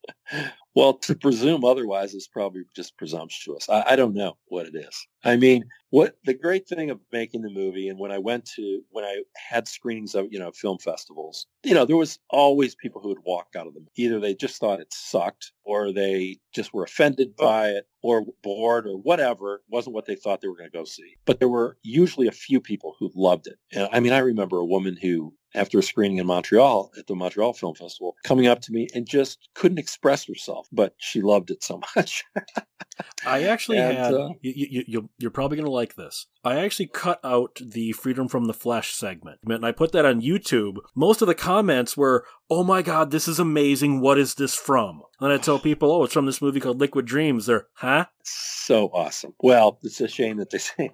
well to presume otherwise is probably just presumptuous. I, I don't know what it is. I mean what the great thing of making the movie and when i went to when i had screenings of you know film festivals you know there was always people who would walk out of them either they just thought it sucked or they just were offended oh. by it or bored or whatever. It wasn't what they thought they were going to go see. But there were usually a few people who loved it. And i mean i remember a woman who after a screening in Montreal at the Montreal Film Festival, coming up to me and just couldn't express herself, but she loved it so much. I actually And, had. uh, you, you, you, you're probably going to like this. I actually cut out the Freedom from the Flesh segment, and I put that on YouTube. Most of the comments were, "Oh my god, this is amazing! What is this from?" And I tell people, "Oh, it's from this movie called Liquid Dreams." They're, "Huh?" so awesome. Well, it's a shame that they say,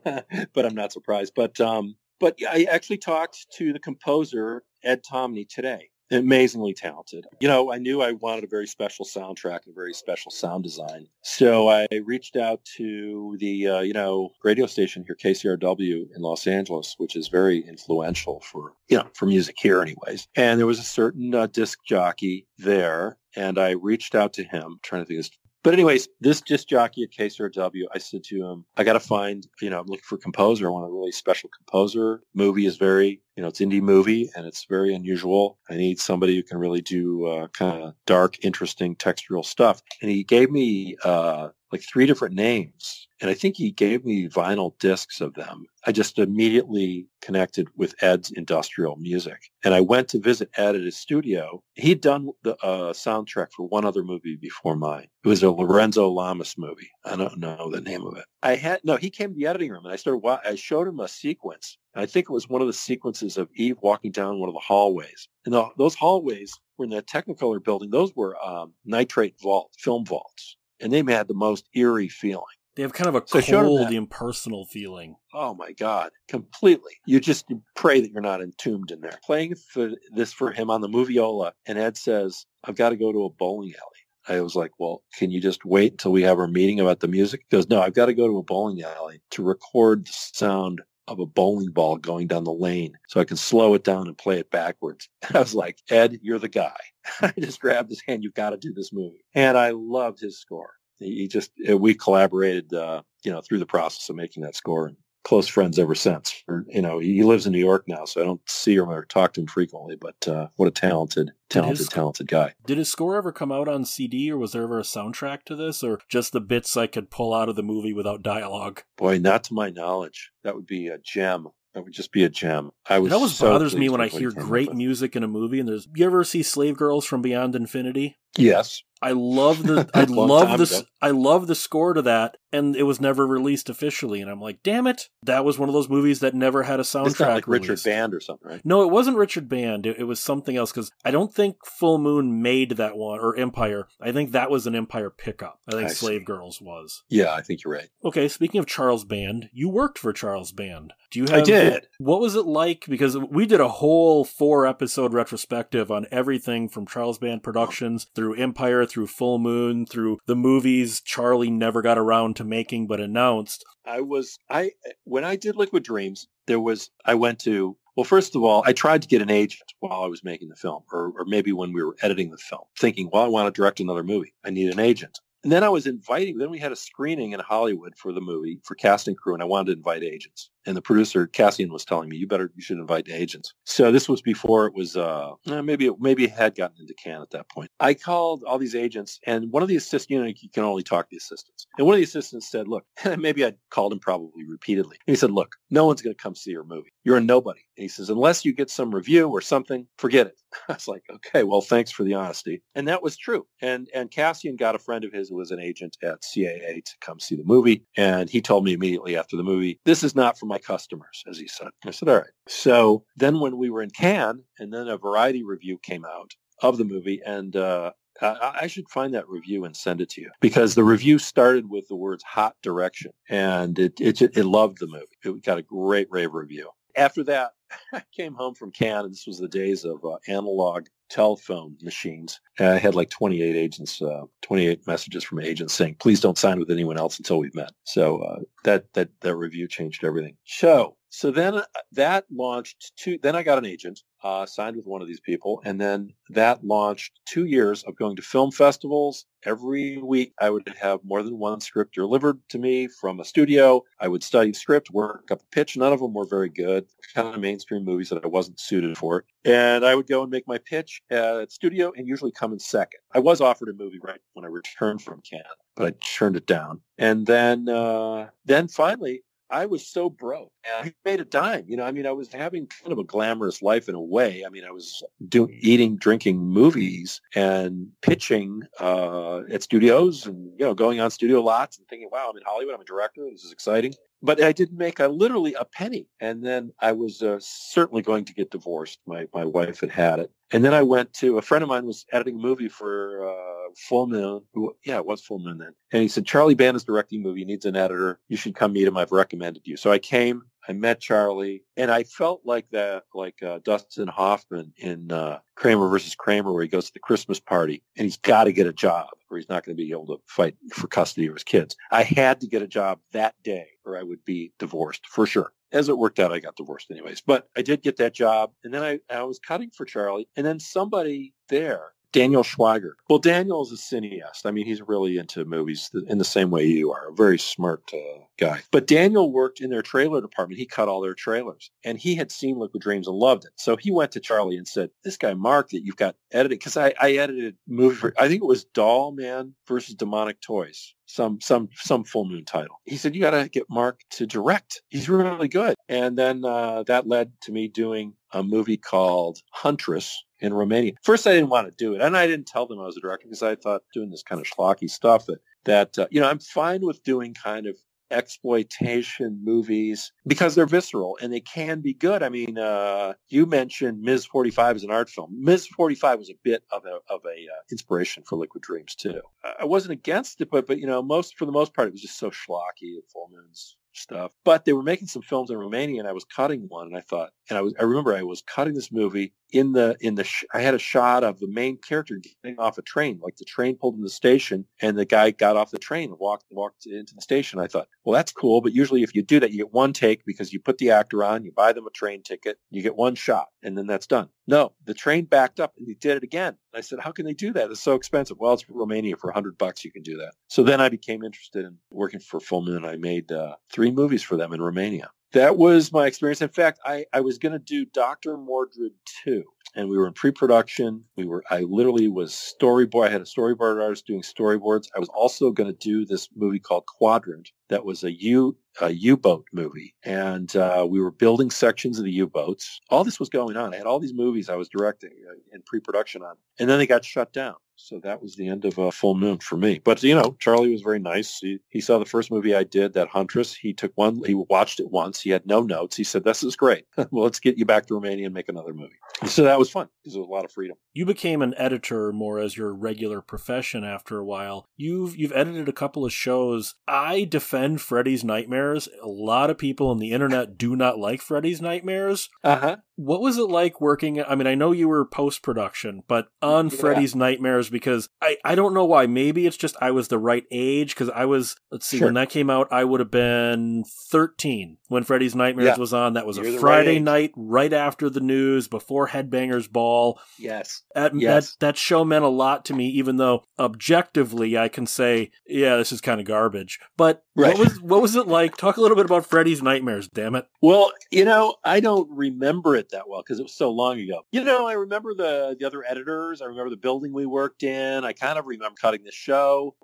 but I'm not surprised. But um, but I actually talked to the composer Ed Tomney today. Amazingly talented. You know, I knew I wanted a very special soundtrack and a very special sound design. So I reached out to the uh, you know radio station here, KCRW in Los Angeles, which is very influential for you know for music here, anyways. And there was a certain uh, disc jockey there, and I reached out to him, trying to think of his but anyways, this disc jockey at KCRW, I said to him, I got to find, you know, I'm looking for a composer. I want a really special composer. Movie is very, you know, it's indie movie and it's very unusual. I need somebody who can really do uh, kind of dark, interesting textural stuff. And he gave me uh, like three different names. And I think he gave me vinyl discs of them. I just immediately connected with Ed's industrial music. And I went to visit Ed at his studio. He'd done the uh, soundtrack for one other movie before mine. It was a Lorenzo Lamas movie. I don't know the name of it. I had, no, he came to the editing room and I started, I showed him a sequence. I think it was one of the sequences of Eve walking down one of the hallways. And the, those hallways were in the Technicolor building. Those were um, nitrate vault, film vaults. And they had the most eerie feeling. They have kind of a So I showed him cold, impersonal feeling. Oh my God, completely. You just pray that you're not entombed in there. Playing for this for him on the moviola, and Ed says, I've got to go to a bowling alley. I was like, well, can you just wait until we have our meeting about the music? He goes, no, I've got to go to a bowling alley to record the sound of a bowling ball going down the lane so I can slow it down and play it backwards. And I was like, Ed, you're the guy. I just grabbed his hand. You've got to do this movie. And I loved his score. He just, uh, we collaborated, uh, you know, through the process of making that score. And close friends ever since. Or, you know, he lives in New York now, so I don't see him or talk to him frequently. But uh, what a talented, talented, his- talented guy. Did his score ever come out on CD, or was there ever a soundtrack to this, or just the bits I could pull out of the movie without dialogue? Boy, not to my knowledge. That would be a gem. That would just be a gem. I was It always so bothers me when I with what he hear great music in a movie. And there's you ever see Slave Girls from Beyond Infinity? Yes. I love the I love ago. I love the score to that, and it was never released officially. And I'm like, damn it, that was one of those movies that never had a soundtrack. It's not like Richard. Band or something, right? No, it wasn't Richard Band. It, it was something else because I don't think Full Moon made that one or Empire. I think that was an Empire pickup. I think I see. Slave Girls was. Yeah, I think you're right. Okay, speaking of Charles Band, you worked for Charles Band. Do you have I did. What was it like? Because we did a whole four episode retrospective on everything from Charles Band Productions through Empire, through Full Moon, through the movies Charlie never got around to making but announced. I was I when I did Liquid Dreams, there was I went to well, first of all, I tried to get an agent while I was making the film, or, or maybe when we were editing the film, thinking, well, I want to direct another movie. I need an agent. And then I was inviting, then we had a screening in Hollywood for the movie for casting crew, and I wanted to invite agents. And the producer, Cassian, was telling me, you better, you should invite agents. So this was before it was, uh, eh, maybe, it, maybe it had gotten into Cannes at that point. I called all these agents, and one of the assistants, you know, you can only talk to the assistants. And one of the assistants said, look, maybe I called him probably repeatedly. And he said, look, no one's going to come see your movie. You're a nobody. And he says, unless you get some review or something, forget it. I was like, okay, well, thanks for the honesty. And that was true. And and Cassian got a friend of his who was an agent at CAA to come see the movie. And he told me immediately after the movie, this is not for my customers, as he said. I said, all right. So then when we were in Cannes, and then a variety review came out of the movie, and uh, I, I should find that review and send it to you because the review started with the words "hot direction" and it it, it loved the movie. It got a great rave review. After that, I came home from Cannes, and this was the days of uh, analog telephone machines. And I had like 28 agents, uh, 28 messages from agents saying, "Please don't sign with anyone else until we've met." So uh, that that that review changed everything. So so then uh, that launched two. Then I got an agent, uh, signed with one of these people, and then that launched two years of going to film festivals. Every week, I would have more than one script delivered to me from a studio. I would study script, work up a pitch. None of them were very good, kind of mainstream movies that I wasn't suited for. And I would go and make my pitch at studio and usually come in second. I was offered a movie right when I returned from Canada, but I turned it down. And then, uh, then finally, I was so broke. And I made a dime. You know, I mean, I was having kind of a glamorous life in a way. I mean, I was doing, eating, drinking movies and pitching uh, at studios and, you know, going on studio lots and thinking, wow, I'm in Hollywood. I'm a director. This is exciting. But I didn't make a, literally a penny. And then I was uh, certainly going to get divorced. My, my wife had had it. And then I went to a friend of mine was editing a movie for uh, Full Moon. Who, yeah, it was Full Moon then. And he said, Charlie Band is directing a movie. He needs an editor. You should come meet him. I've recommended you. So I came. I met Charlie, and I felt like that, like uh, Dustin Hoffman in uh, Kramer versus Kramer, where he goes to the Christmas party and he's got to get a job, or he's not going to be able to fight for custody of his kids. I had to get a job that day, or I would be divorced for sure. As it worked out, I got divorced anyways. But I did get that job, and then I, I was cutting for Charlie, and then somebody there Daniel Schweiger. Well, Daniel is a cineast. I mean, he's really into movies in the same way you are. A very smart uh, guy. But Daniel worked in their trailer department. He cut all their trailers, and he had seen Liquid Dreams and loved it. So he went to Charlie and said, "This guy Mark that you've got edited because I, I edited movie for I think it was Doll Man versus Demonic Toys." Some some some full moon title. He said you got to get Mark to direct. He's really good. And then uh, that led to me doing a movie called Huntress in Romania. First, I didn't want to do it, and I didn't tell them I was a director because I thought doing this kind of schlocky stuff that that uh, you know I'm fine with doing kind of exploitation movies because they're visceral and they can be good. I mean, uh, you mentioned Ms. 45 as an art film. Ms. 45 was a bit of a of a uh, inspiration for Liquid Dreams too. I wasn't against it, but but you know, most for the most part, it was just so schlocky and full moons stuff. But they were making some films in Romania, and I was cutting one, and I thought, and I was I remember I was cutting this movie in the in the sh- I had a shot of the main character getting off a train, like the train pulled in the station, and the guy got off the train and walked walked into the station. I thought, well, that's cool, but usually if you do that, you get one take because you put the actor on, you buy them a train ticket, you get one shot, and then that's done. No, the train backed up and he did it again. I said, how can they do that? It's so expensive. Well, it's Romania for a hundred bucks. You can do that. So then I became interested in working for Full Moon. I made uh, three movies for them in Romania that was my experience. In fact, I, I was going to do Dr. Mordrid 2 and we were in pre-production. We were, I literally was storyboard. I had a storyboard artist doing storyboards. I was also going to do this movie called Quadrant that was a U, a U-boat movie. And uh, we were building sections of the U-boats. All this was going on. I had all these movies I was directing uh, in pre-production on. And then they got shut down. So that was the end of uh, Full Moon for me. But you know, Charlie was very nice. He, he saw the first movie I did, that Huntress. He took one. He watched it once. He had no notes. He said, "This is great. well, let's get you back to Romania and make another movie." So that was fun because it was a lot of freedom. You became an editor more as your regular profession after a while. You've you've edited a couple of shows. I defend Freddy's Nightmares. A lot of people on the internet do not like Freddy's Nightmares. Uh huh. What was it like working? I mean, I know you were post production, but on Yeah. Freddy's Nightmares because I, I don't know why. Maybe it's just I was the right age because I was, let's see, Sure. when that came out, I would have been 13 when Freddy's Nightmares Yeah. was on. That was You're a the right Friday night right after the news, before Headbangers Ball. Yes. That, Yes. that that show meant a lot to me, even though objectively I can say, yeah, this is kind of garbage. But Right. what was what was it like? Talk a little bit about Freddy's Nightmares. Damn it! Well, you know, I don't remember it that well because it was so long ago. You know, I remember the the other editors. I remember the building we worked in. I kind of remember cutting the show.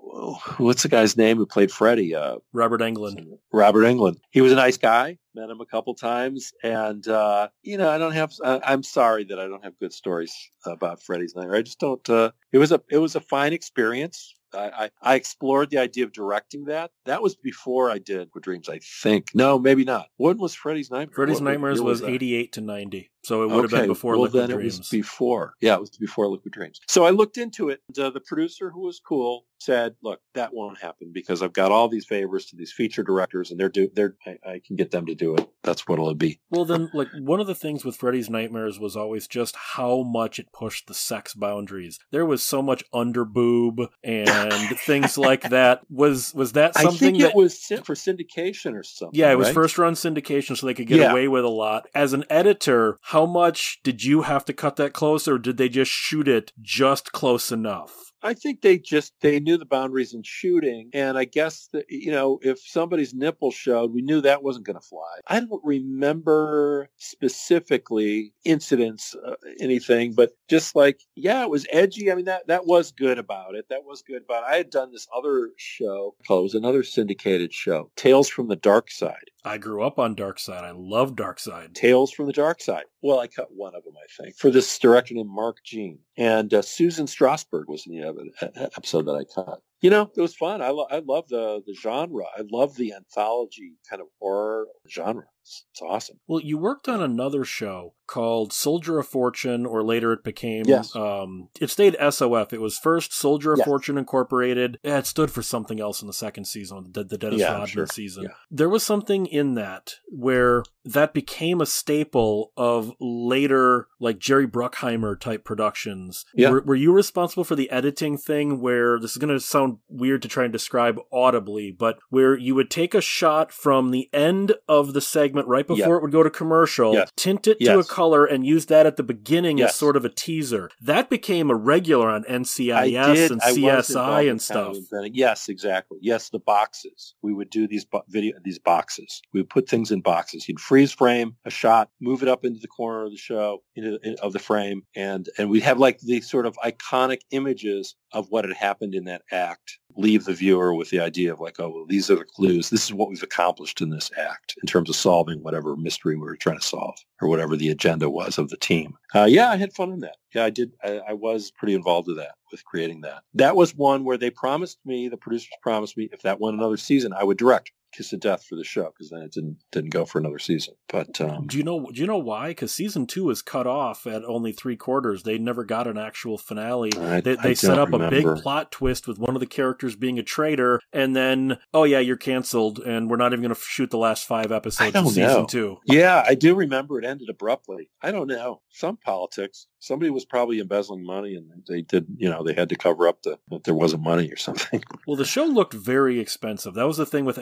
What's the guy's name who played Freddy? Uh, Robert Englund. Robert Englund. He was a nice guy. Met him a couple times, and uh, you know, I don't have. I, I'm sorry that I don't have good stories about Freddy's Nightmare. I just don't. Uh, it was a. It was a fine experience. I, I, I explored the idea of directing that. That was before I did Dreams, I think. No, maybe not. When was Freddy's Nightmare? Freddy's What- Nightmares was that? 88 to 90. So it would have been Okay, before well, Liquid then Dreams. It was before. Yeah, it was before Liquid Dreams. So I looked into it. And, uh, the producer, who was cool, said, "Look, that won't happen because I've got all these favors to these feature directors, and they're do they're I, I can get them to do it. That's what it'll be." Well, then, like one of the things with Freddy's Nightmares was always just how much it pushed the sex boundaries. There was so much underboob and things like that. Was was that I something think that? it was for syndication or something. yeah, it was right? first run syndication, so they could get Yeah. away with a lot. As an editor, how much did you have to cut that close, or did they just shoot it just close enough? I think they just they knew the boundaries in shooting, and I guess that you know if somebody's nipple showed, we knew that wasn't going to fly. I don't remember specifically incidents, uh, anything, but just like yeah, it was edgy. I mean that that was good about it. That was good about. It. I had done this other show. Oh, it was another syndicated show, Tales from the Dark Side. I grew up on Dark Side. I love Dark Side. Tales from the Dark Side. Well, I cut one of them, I think, for this director named Mark Jean. And uh, Susan Strasberg was in the ev- e- episode that I cut. You know, it was fun. I, lo- I love the, the genre. I love the anthology kind of horror genre. It's, it's awesome. Well, you worked on another show called Soldier of Fortune, or later it became. Yes. Um, it stayed SOF. It was first Soldier of Yes. Fortune Incorporated. Yeah, it stood for something else in the second season, the, the Dennis Yeah, Rodman sure. season. Yeah. There was something in that where that became a staple of later, like Jerry Bruckheimer type productions. Yeah. Were, were you responsible for the editing thing where this is going to sound weird to try and describe audibly, but where you would take a shot from the end of the segment right before Yeah. it would go to commercial, tint it to a. color, and use that at the beginning as sort of a teaser. That became a regular on NCIS and I CSI and stuff. Yes, exactly. Yes, the boxes. We would do these bo- video, these boxes. We would put things in boxes. You'd freeze frame a shot, move it up into the corner of the show, into in, of the frame, and and we'd have like these sort of iconic images of what had happened in that act. Leave the viewer with the idea of like, oh, well, these are the clues. This is what we've accomplished in this act in terms of solving whatever mystery we were trying to solve or whatever the agenda was of the team. Uh, yeah, I had fun in that. Yeah, I did. I, I was pretty involved with that, with creating that. That was one where they promised me, the producers promised me, if that went another season, I would direct. Kiss of death for the show because then it didn't didn't go for another season. But um, do you know do you know why? Because season two was cut off at only three quarters. They never got an actual finale. I, they they set up a big plot twist with one of the characters being a traitor, and then oh yeah, you're canceled, and we're not even going to shoot the last five episodes of season know. two. Yeah, I do remember it ended abruptly. I don't know. Some politics. Somebody was probably embezzling money and they did, you know, they had to cover up the, that there wasn't money or something. Well, the show looked very expensive. That was the thing with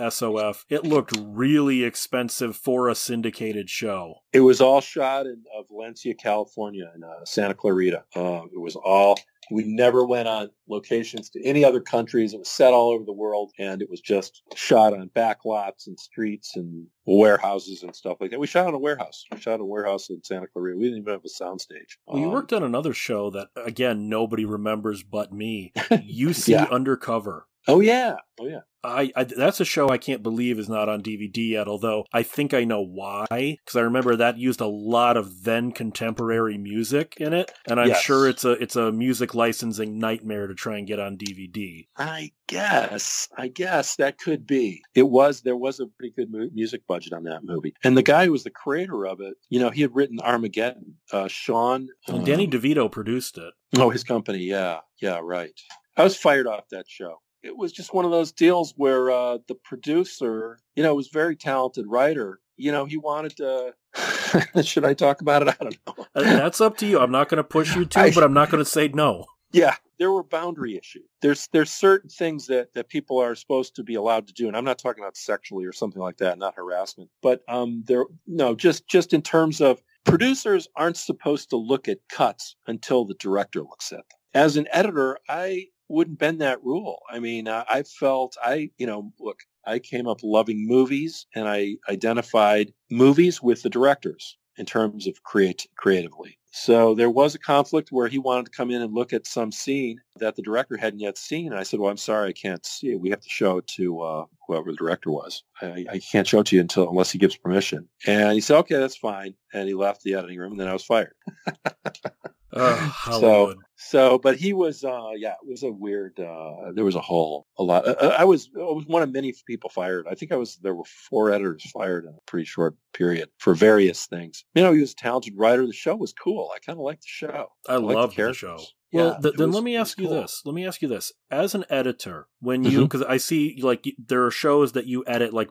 It looked really expensive for a syndicated show. It was all shot in uh, Valencia, California, in uh, Santa Clarita. Uh, it was all. We never went on locations to any other countries. It was set all over the world, and it was just shot on back lots and streets and warehouses and stuff like that. We shot on a warehouse. We shot in a warehouse in Santa Clarita. We didn't even have a soundstage. Well, you Um, worked on another show that, again, nobody remembers but me. UC Yeah. Undercover. Oh yeah. Oh yeah. I, I that's a show I can't believe is not on DVD yet. Although I think I know why, because I remember that used a lot of then contemporary music in it, and I'm Yes. sure it's a it's a music licensing nightmare to try and get on DVD. I guess, I guess that could be. It was there was a pretty good mu- music budget on that movie, and the guy who was the creator of it, you know, he had written Armageddon. Uh, Sean Danny um, DeVito produced it. oh, his company, yeah, yeah, right. I was fired off that show. It was just one of those deals where uh, the producer, you know, was a very talented writer. You know, he wanted to. Should I talk about it? I don't know. That's up to you. I'm not going to push you to, I- but I'm not going to say no. Yeah, there were boundary issues. There's there's certain things that that people are supposed to be allowed to do, and I'm not talking about sexually or something like that, not harassment. But um, there no, just just in terms of producers aren't supposed to look at cuts until the director looks at them. As an editor, I wouldn't bend that rule. I mean, uh, I felt I you know look. I came up loving movies, and I identified movies with the directors in terms of create creatively. So there was a conflict where he wanted to come in and look at some scene that the director hadn't yet seen. And I said, well, I'm sorry, I can't see it. We have to show it to uh, whoever the director was. I, I can't show it to you until unless he gives permission. And he said, okay, that's fine. And he left the editing room and then I was fired. Uh, Hollywood. So, but he was, uh, yeah, it was a weird, uh, there was a whole, a lot. Uh, I was, I was one of many people fired. I think I was, there were four editors fired in a pretty short period for various things. You know, he was a talented writer. The show was cool. I kind of liked the show. I liked love the, characters. show. Yeah, Well, th- then was- let me ask you cool. this. Let me ask you this. As an editor, when you, because I see like there are shows that you edit, like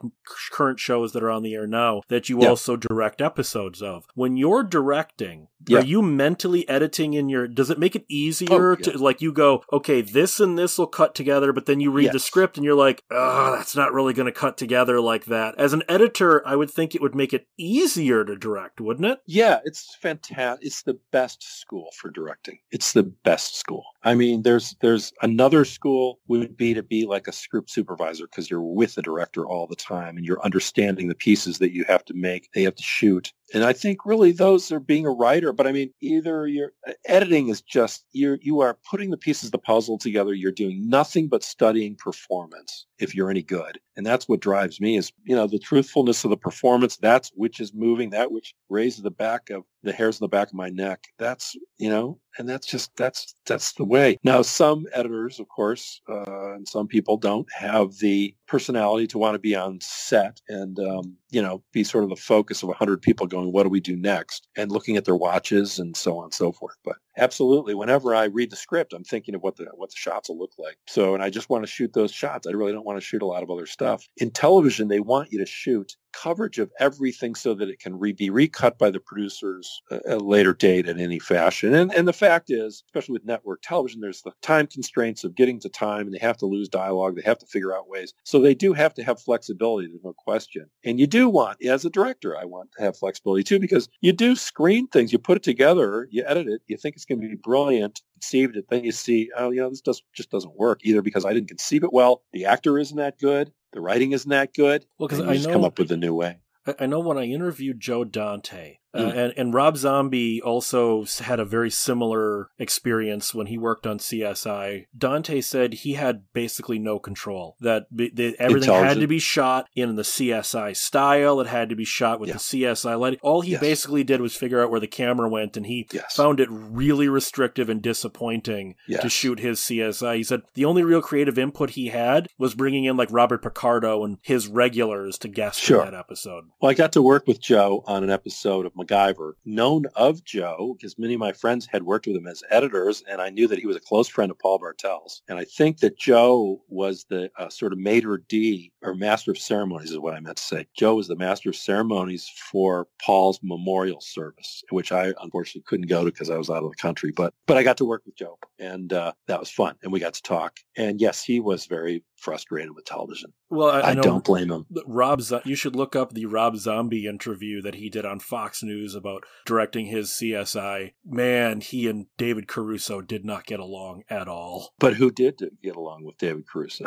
current shows that are on the air now, that you Yeah. also direct episodes of. When you're directing, Yeah. are you mentally editing in your, does it make it easier Oh, to, like, you go, okay, this and this will cut together, but then you read the script and you're like, oh, that's not really going to cut together like that. As an editor, I would think it would make it easier to direct, wouldn't it? Yeah, it's fantastic. It's the best school for directing. It's the best school. I mean, there's there's another school would be to be like a script supervisor because you're with the director all the time and you're understanding the pieces that you have to make, they have to shoot. And I think really those are being a writer. But I mean, either you're editing is just you're you are putting the pieces of the puzzle together. You're doing nothing but studying performance if you're any good. And that's what drives me is, you know, the truthfulness of the performance. That's which is moving, that which raises the back of the hairs on the back of my neck. That's, you know, and that's just, that's, that's the way. Now, some editors, of course, uh, and some people don't have the personality to want to be on set and, um, you know, be sort of the focus of a hundred people going, what do we do next? And looking at their watches and so on and so forth. But absolutely, whenever I read the script, I'm thinking of what the, what the shots will look like. So, and I just want to shoot those shots. I really don't want to shoot a lot of other stuff. In television, they want you to shoot coverage of everything so that it can re- be recut by the producers at a later date in any fashion. And, and the fact is, especially with network television, there's the time constraints of getting to time and they have to lose dialogue. They have to figure out ways. So they do have to have flexibility. There's no question. And you do want, as a director, I want to have flexibility too, because you do screen things. You put it together, you edit it, you think it's going to be brilliant, conceived it, then you see, oh, you know, this does, just doesn't work either because I didn't conceive it well. The actor isn't that good. The writing isn't that good. Well, because I just know- come up with a new way. I- I know when I interviewed Joe Dante, Uh, and, and Rob Zombie also had a very similar experience when he worked on CSI. Dante said he had basically no control. That b- the, everything had to be shot in the CSI style. It had to be shot with Yeah. the CSI lighting. All he Yes. basically did was figure out where the camera went, and he Yes. found it really restrictive and disappointing to shoot his CSI. He said the only real creative input he had was bringing in like Robert Picardo and his regulars to guest Sure. in that episode. Well, I got to work with Joe on an episode of MacGyver, known of Joe because many of my friends had worked with him as editors, and I knew that he was a close friend of Paul Bartel's. And I think that Joe was the uh, sort of maitre d or master of ceremonies, is what I meant to say. Joe was the master of ceremonies for Paul's memorial service, which I unfortunately couldn't go to because I was out of the country. But but I got to work with Joe, and uh, that was fun, and we got to talk. And yes, he was very frustrated with television. Well, I, I, I don't blame him. Rob, you should look up the Rob Zombie interview that he did on Fox News about directing his CSI. Man, he and David Caruso did not get along at all. But who did get along with David Caruso?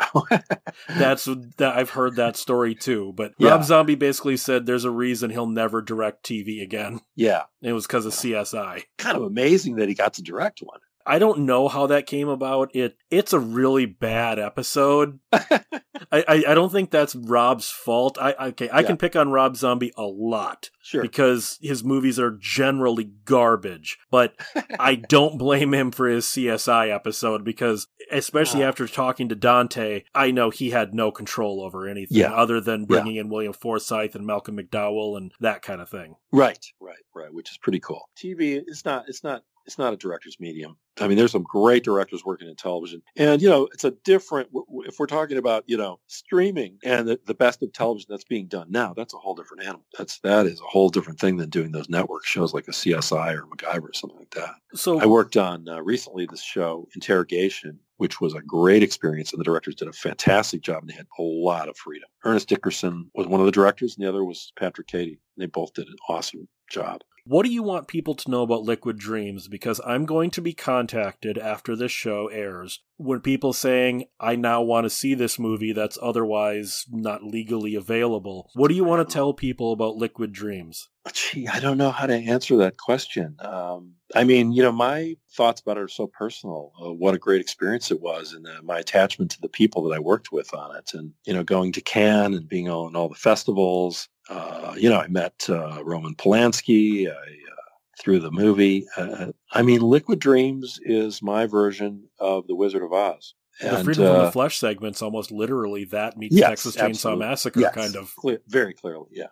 That's that I've heard that story too. But Yeah. Rob Zombie basically said there's a reason he'll never direct TV again. yeah, It was because of CSI. kind of amazing that he got to direct one. I don't know how that came about. It it's a really bad episode. I, I, I don't think that's Rob's fault. I okay, I Yeah. can pick on Rob Zombie a lot Sure. because his movies are generally garbage. But I don't blame him for his CSI episode because especially Ah. after talking to Dante, I know he had no control over anything Yeah. other than bringing in William Forsythe and Malcolm McDowell and that kind of thing. Right, right, right, which is pretty cool. TV it's not it's not it's not a director's medium. I mean, there's some great directors working in television, and you know, it's a different. If we're talking about you know streaming and the, the best of television that's being done now, that's a whole different animal. That's that is a whole different thing than doing those network shows like a CSI or MacGyver or something like that. So I worked on uh, recently this show Interrogation, which was a great experience, and the directors did a fantastic job, and they had a lot of freedom. Ernest Dickerson was one of the directors, and the other was Patrick Cady. They both did an awesome job. What do you want people to know about Liquid Dreams? Because I'm going to be contacted after this show airs when people saying, I now want to see this movie that's otherwise not legally available. What do you want to tell people about Liquid Dreams? Gee, I don't know how to answer that question. Um, I mean, you know, my thoughts about it are so personal. Uh, what a great experience it was, and uh, my attachment to the people that I worked with on it, and you know, going to Cannes and being on all the festivals. Uh, you know, I met uh, Roman Polanski. I, uh, through the movie. Uh, I mean, Liquid Dreams is my version of The Wizard of Oz. The And, Freedom from uh, the Flesh segment's almost literally that meets Yes, Texas Chainsaw absolutely. Massacre, Yes, kind of. clear, very clearly. Yeah,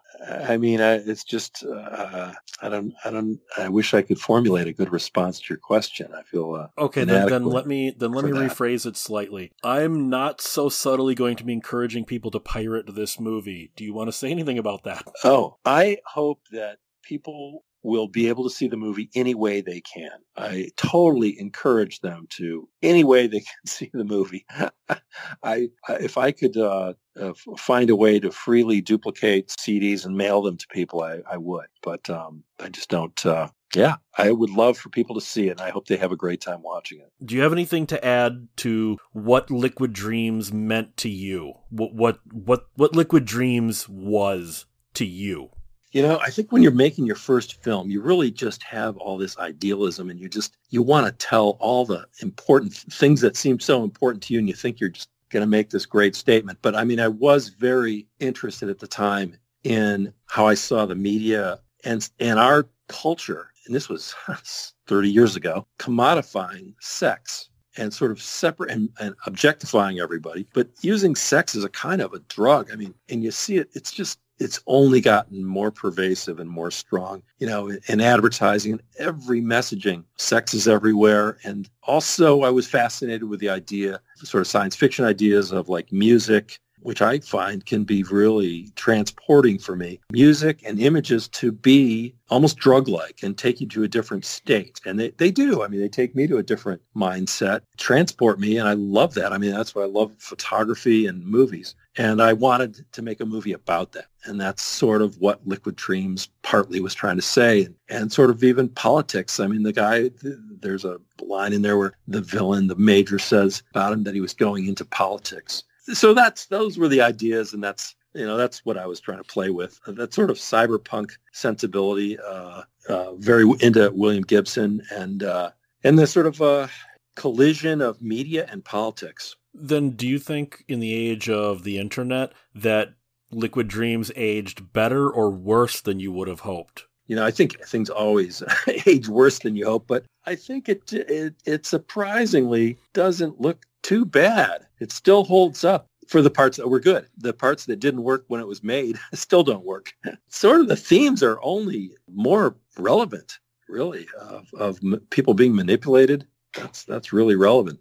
I mean, I, it's just uh, I don't, I don't, I wish I could formulate a good response to your question. I feel uh, Okay, then, then let me then let me that. rephrase it slightly. I'm not so subtly going to be encouraging people to pirate this movie. Do you want to say anything about that? Oh, I hope that people will be able to see the movie any way they can. I totally encourage them to any way they can see the movie. I, if I could uh, uh, find a way to freely duplicate CDs and mail them to people, I, I would. But um, I just don't. Uh, yeah, I would love for people to see it. and I hope they have a great time watching it. Do you have anything to add to what Liquid Dreams meant to you? What what what, what Liquid Dreams was to you? You know, I think when you're making your first film, you really just have all this idealism and you just, you want to tell all the important things that seem so important to you and you think you're just going to make this great statement. But I mean, I was very interested at the time in how I saw the media and, and our culture, and this was 30 years ago, commodifying sex and sort of separate and, and objectifying everybody, but using sex as a kind of a drug. I mean, and you see it, it's just, it's only gotten more pervasive and more strong, you know, in advertising and every messaging. Sex is everywhere. And also I was fascinated with the idea, sort of science fiction ideas of like music, which I find can be really transporting for me. Music and images to be almost drug-like and take you to a different state. And they, they do. I mean, they take me to a different mindset, transport me. And I love that. I mean, that's why I love photography and movies. And I wanted to make a movie about that. And that's sort of what Liquid Dreams partly was trying to say. And, and sort of even politics. I mean, the guy, there's a line in there where the villain, the major says about him that he was going into politics. So that's, those were the ideas. And that's, You know, that's what I was trying to play with. That sort of cyberpunk sensibility. Uh, uh, very into William Gibson and uh, and the sort of uh, collision of media and politics. Then, do you think in the age of the internet that Liquid Dreams aged better or worse than you would have hoped? You know, I think things always age worse than you hope, but I think it, it it surprisingly doesn't look too bad. It still holds up for the parts that were good. The parts that didn't work when it was made still don't work. sort of the themes are only more relevant, really, of, of people being manipulated. That's that's really relevant.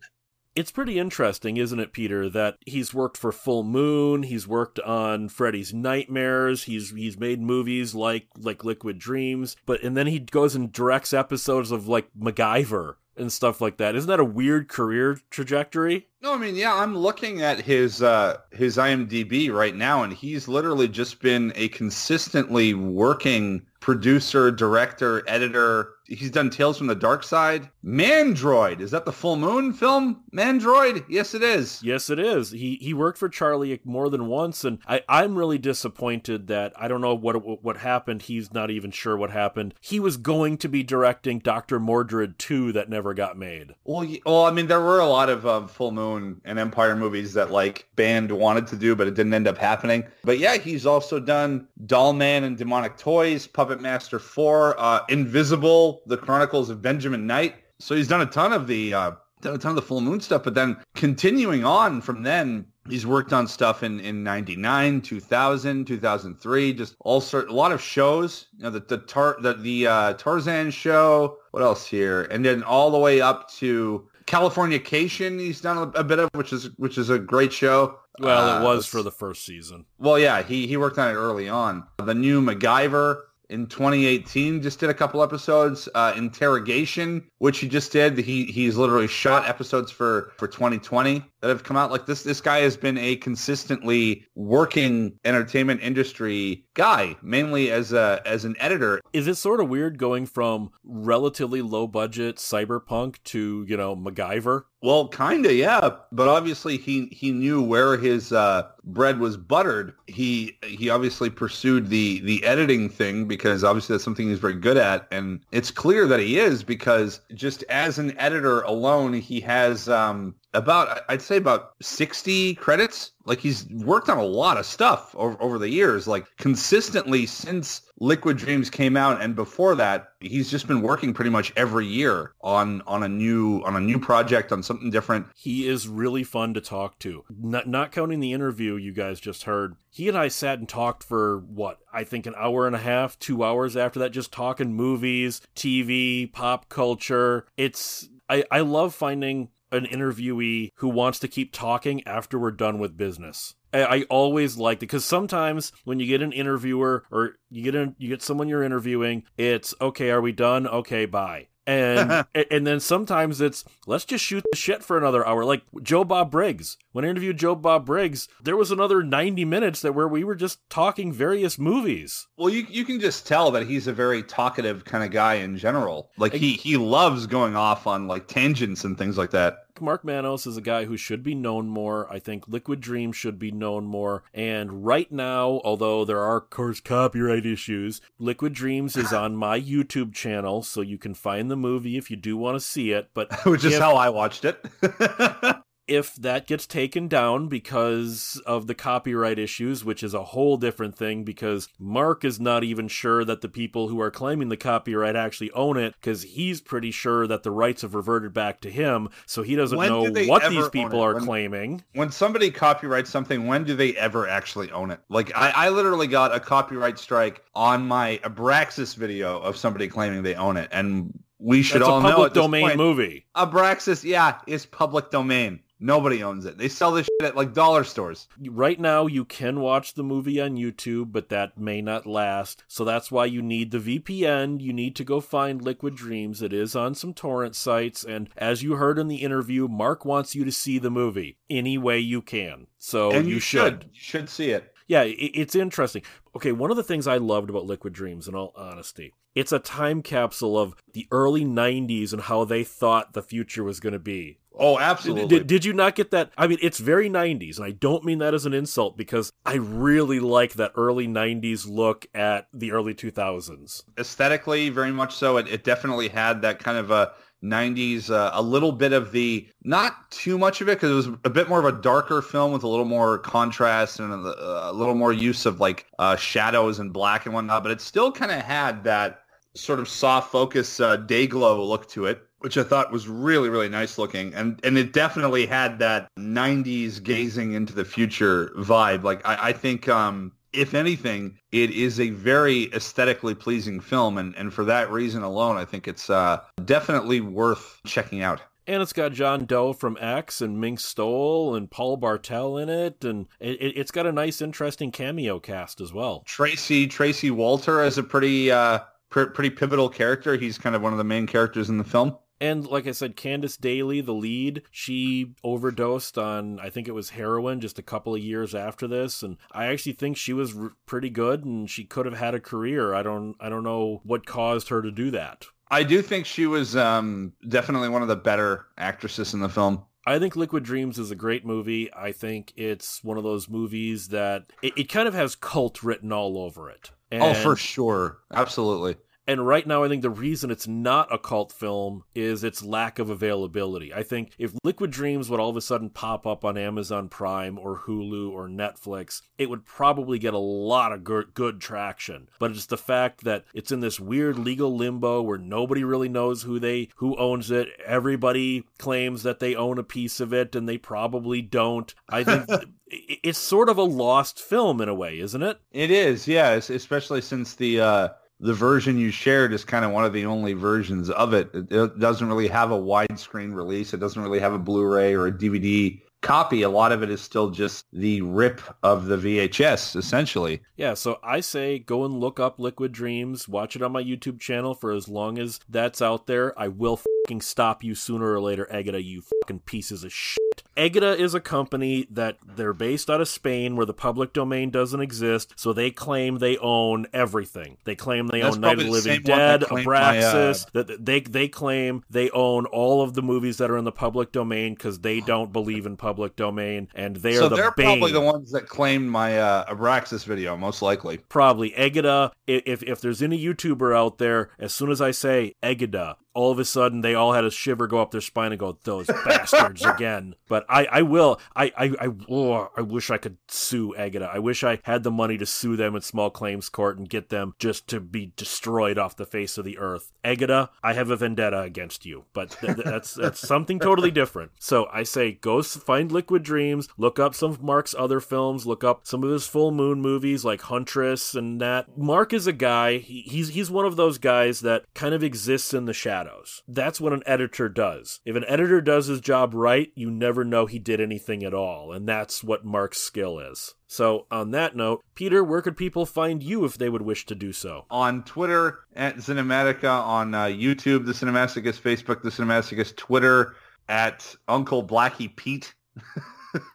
It's pretty interesting, isn't it, Peter, that he's worked for Full Moon, he's worked on Freddy's Nightmares, he's he's made movies like like Liquid Dreams, but and then he goes and directs episodes of like MacGyver and stuff like that. Isn't that a weird career trajectory? No, I mean, yeah, I'm looking at his uh his IMDb right now and he's literally just been a consistently working producer, director, editor. He's done Tales from the Dark Side. Mandroid. Is that the Full Moon film? Mandroid? Yes, it is. Yes, it is. He he worked for Charlie more than once, and I, I'm really disappointed that I don't know what what happened. He's not even sure what happened. He was going to be directing Dr. Mordrid 2 that never got made. Well, well, I mean, there were a lot of um, Full Moon and Empire movies that like Band wanted to do, but it didn't end up happening. But yeah, he's also done Doll Man and Demonic Toys, Puppet Master 4, uh, Invisible, The Chronicles of Benjamin Knight. So he's done a ton of the uh, done a ton of the full moon stuff, but then continuing on from then, he's worked on stuff in, in 99, 2000, 2003, just all sort, a lot of shows, you know, the, the, tar, the, the uh, Tarzan show, what else here? And then all the way up to Californication he's done a, a bit of, which is, which is a great show. Well, it was uh, for the first season. Well, yeah, he, he worked on it early on. The new MacGyver, in 2018 just did a couple episodes uh, interrogation which he just did he he's literally shot episodes for for 2020 that have come out like this this guy has been a consistently working entertainment industry guy mainly as a as an editor is it sort of weird going from relatively low budget cyberpunk to you know MacGyver well, kind of, yeah. But obviously, he he knew where his uh, bread was buttered. He he obviously pursued the the editing thing because obviously that's something he's very good at, and it's clear that he is because just as an editor alone, he has um, about I'd say about 60 credits. Like he's worked on a lot of stuff over, over the years, like consistently since Liquid Dreams came out and before that, he's just been working pretty much every year on on a new on a new project on something different. He is really fun to talk to. Not not counting the interview you guys just heard. He and I sat and talked for what, I think an hour and a half, 2 hours after that just talking movies, TV, pop culture. It's I, I love finding an interviewee who wants to keep talking after we're done with business. I, always liked it because sometimes when you get an interviewer or you get a, you get someone you're interviewing, it's okay. Are we done? Okay, bye and and then sometimes it's let's just shoot the shit for another hour. Like joe bob briggs. When i interviewed joe bob briggs there was another 90 minutes that where we were just talking various movies. Well you, you can just tell that he's a very talkative kind of guy in general. Like he he loves going off on like tangents and things like that Mark Manos is a guy who should be known more. I think Liquid Dream should be known more. And right now, although there are, of course, copyright issues, Liquid Dreams is on my YouTube channel, so you can find the movie if you do want to see it. But which is how I watched it. if that gets taken down because of the copyright issues, which is a whole different thing because Mark is not even sure that the people who are claiming the copyright actually own it because he's pretty sure that the rights have reverted back to him. So he doesn't when know do what these people are when, claiming. When somebody copyrights something, when do they ever actually own it? Like I, I literally got a copyright strike on my Abraxas video of somebody claiming they own it. And we should That's all know a public domain point, movie. Abraxas, yeah, is public domain. Nobody owns it. They sell this shit at like dollar stores. Right now, you can watch the movie on YouTube, but that may not last. So that's why you need the VPN. You need to go find Liquid Dreams. It is on some torrent sites. And as you heard in the interview, Mark wants you to see the movie any way you can. So and you, you should. should. You should see it yeah, it's interesting. Okay, one of the things I loved about Liquid Dreams, in all honesty, it's a time capsule of the early 90s and how they thought the future was going to be. Oh, absolutely. Did, did you not get that? I mean, it's very 90s, and I don't mean that as an insult because I really like that early 90s look at the early 2000s. Aesthetically, very much so. It, it definitely had that kind of a 90s, uh, a little bit of the, not too much of it because it was a bit more of a darker film with a little more contrast and a, a little more use of like uh, shadows and black and whatnot, but it still kind of had that sort of soft focus uh, Day-Glo look to it which I thought was really, really nice looking. And and it definitely had that 90s gazing into the future vibe. Like, I, I think, um, if anything, it is a very aesthetically pleasing film. And, and for that reason alone, I think it's uh, definitely worth checking out. And it's got John Doe from X and Mink Stole and Paul Bartel in it, and it, has got a nice, interesting cameo cast as well. Tracey Tracey Walter is a pretty uh, pr- pretty pivotal character. He's kind of one of the main characters in the film. And like I said, Candice Daly, the lead, she overdosed on, I think it was heroin just a couple of years after this. And I actually think she was r- pretty good and she could have had a career. I don't, I don't know what caused her to do that. I do think she was um, definitely one of the better actresses in the film. I think Liquid Dreams is a great movie. I think it's one of those movies that it, it kind of has cult written all over it. And oh, for sure. Absolutely. And right now, I think the reason it's not a cult film is its lack of availability. I think if Liquid Dreams would all of a sudden pop up on Amazon Prime or Hulu or Netflix, it would probably get a lot of good, good traction. But it's the fact that it's in this weird legal limbo where nobody really knows who they who owns it. Everybody claims that they own a piece of it, and they probably don't. I think. it's sort of a lost film in a way, isn't it? It is, yes, especially since the uh the version you shared is kind of one of the only versions of it. It doesn't really have a widescreen release. It doesn't really have a Blu-ray or a DVD copy. A lot of it is still just the rip of the VHS, essentially. Yeah, so I say go and look up Liquid Dreams, watch it on my YouTube channel for as long as that's out there. I will fucking stop you sooner or later, Egida, you fucking pieces of shit. Egida is a company that they're based out of Spain where the public domain doesn't exist, so they claim they own everything. They claim they That's own Night of the Living Dead, Abraxas. My, uh... that they they claim they own all of the movies that are in the public domain because they don't believe in public domain, and they so are the they're bane. probably the ones that claimed my uh, Abraxas video, most likely. Probably Egida. If if there's any YouTuber out there, as soon as I say Egida, all of a sudden they all had a shiver go up their spine and go, "Those bastards again." But I, I will. I, I, I, oh, I wish I could sue Egida. I wish I had the money to sue them in small claims court and get them just to be destroyed off the face of the earth. Egida, I have a vendetta against you, but th- that's that's something totally different. So I say, go find Liquid Dreams, look up some of Mark's other films, look up some of his full moon movies like Huntress and that. Mark is a guy. He, he's he's one of those guys that kind of exists in the shadows shadows. That's what an editor does. If an editor does his job right, you never know he did anything at all, and that's what Mark's skill is. So, on that note, Peter, where could people find you if they would wish to do so? On Twitter at Cinematica, on uh, YouTube, The Cinematicus, Facebook, The Cinematicus, Twitter at Uncle Blackie Pete.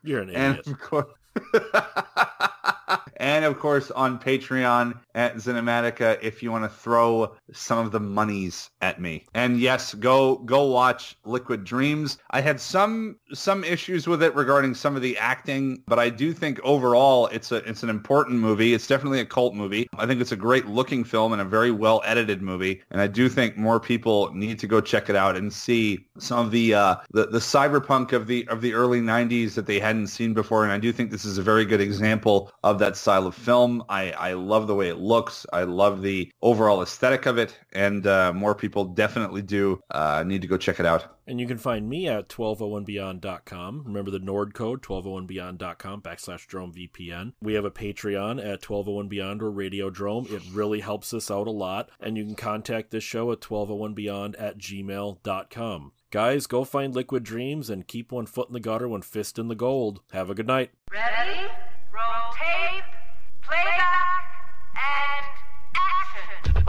You're an idiot. and of course, and of course on Patreon at Cinematica if you want to throw some of the monies at me. And yes, go go watch Liquid Dreams. I had some some issues with it regarding some of the acting, but I do think overall it's a it's an important movie. It's definitely a cult movie. I think it's a great looking film and a very well edited movie. And I do think more people need to go check it out and see some of the uh, the, the cyberpunk of the of the early 90s that they hadn't seen before. And I do think this is a very good example of that style of film. I, I love the way it looks. I love the overall aesthetic of it. And uh, more people definitely do uh, need to go check it out. And you can find me at 1201beyond.com. Remember the Nord code, 1201beyond.com backslash drome VPN. We have a Patreon at 1201beyond or Radiodrome. It really helps us out a lot. And you can contact this show at 1201beyond at gmail.com. Guys, go find Liquid Dreams and keep one foot in the gutter, one fist in the gold. Have a good night. Ready? Roll tape, playback, and his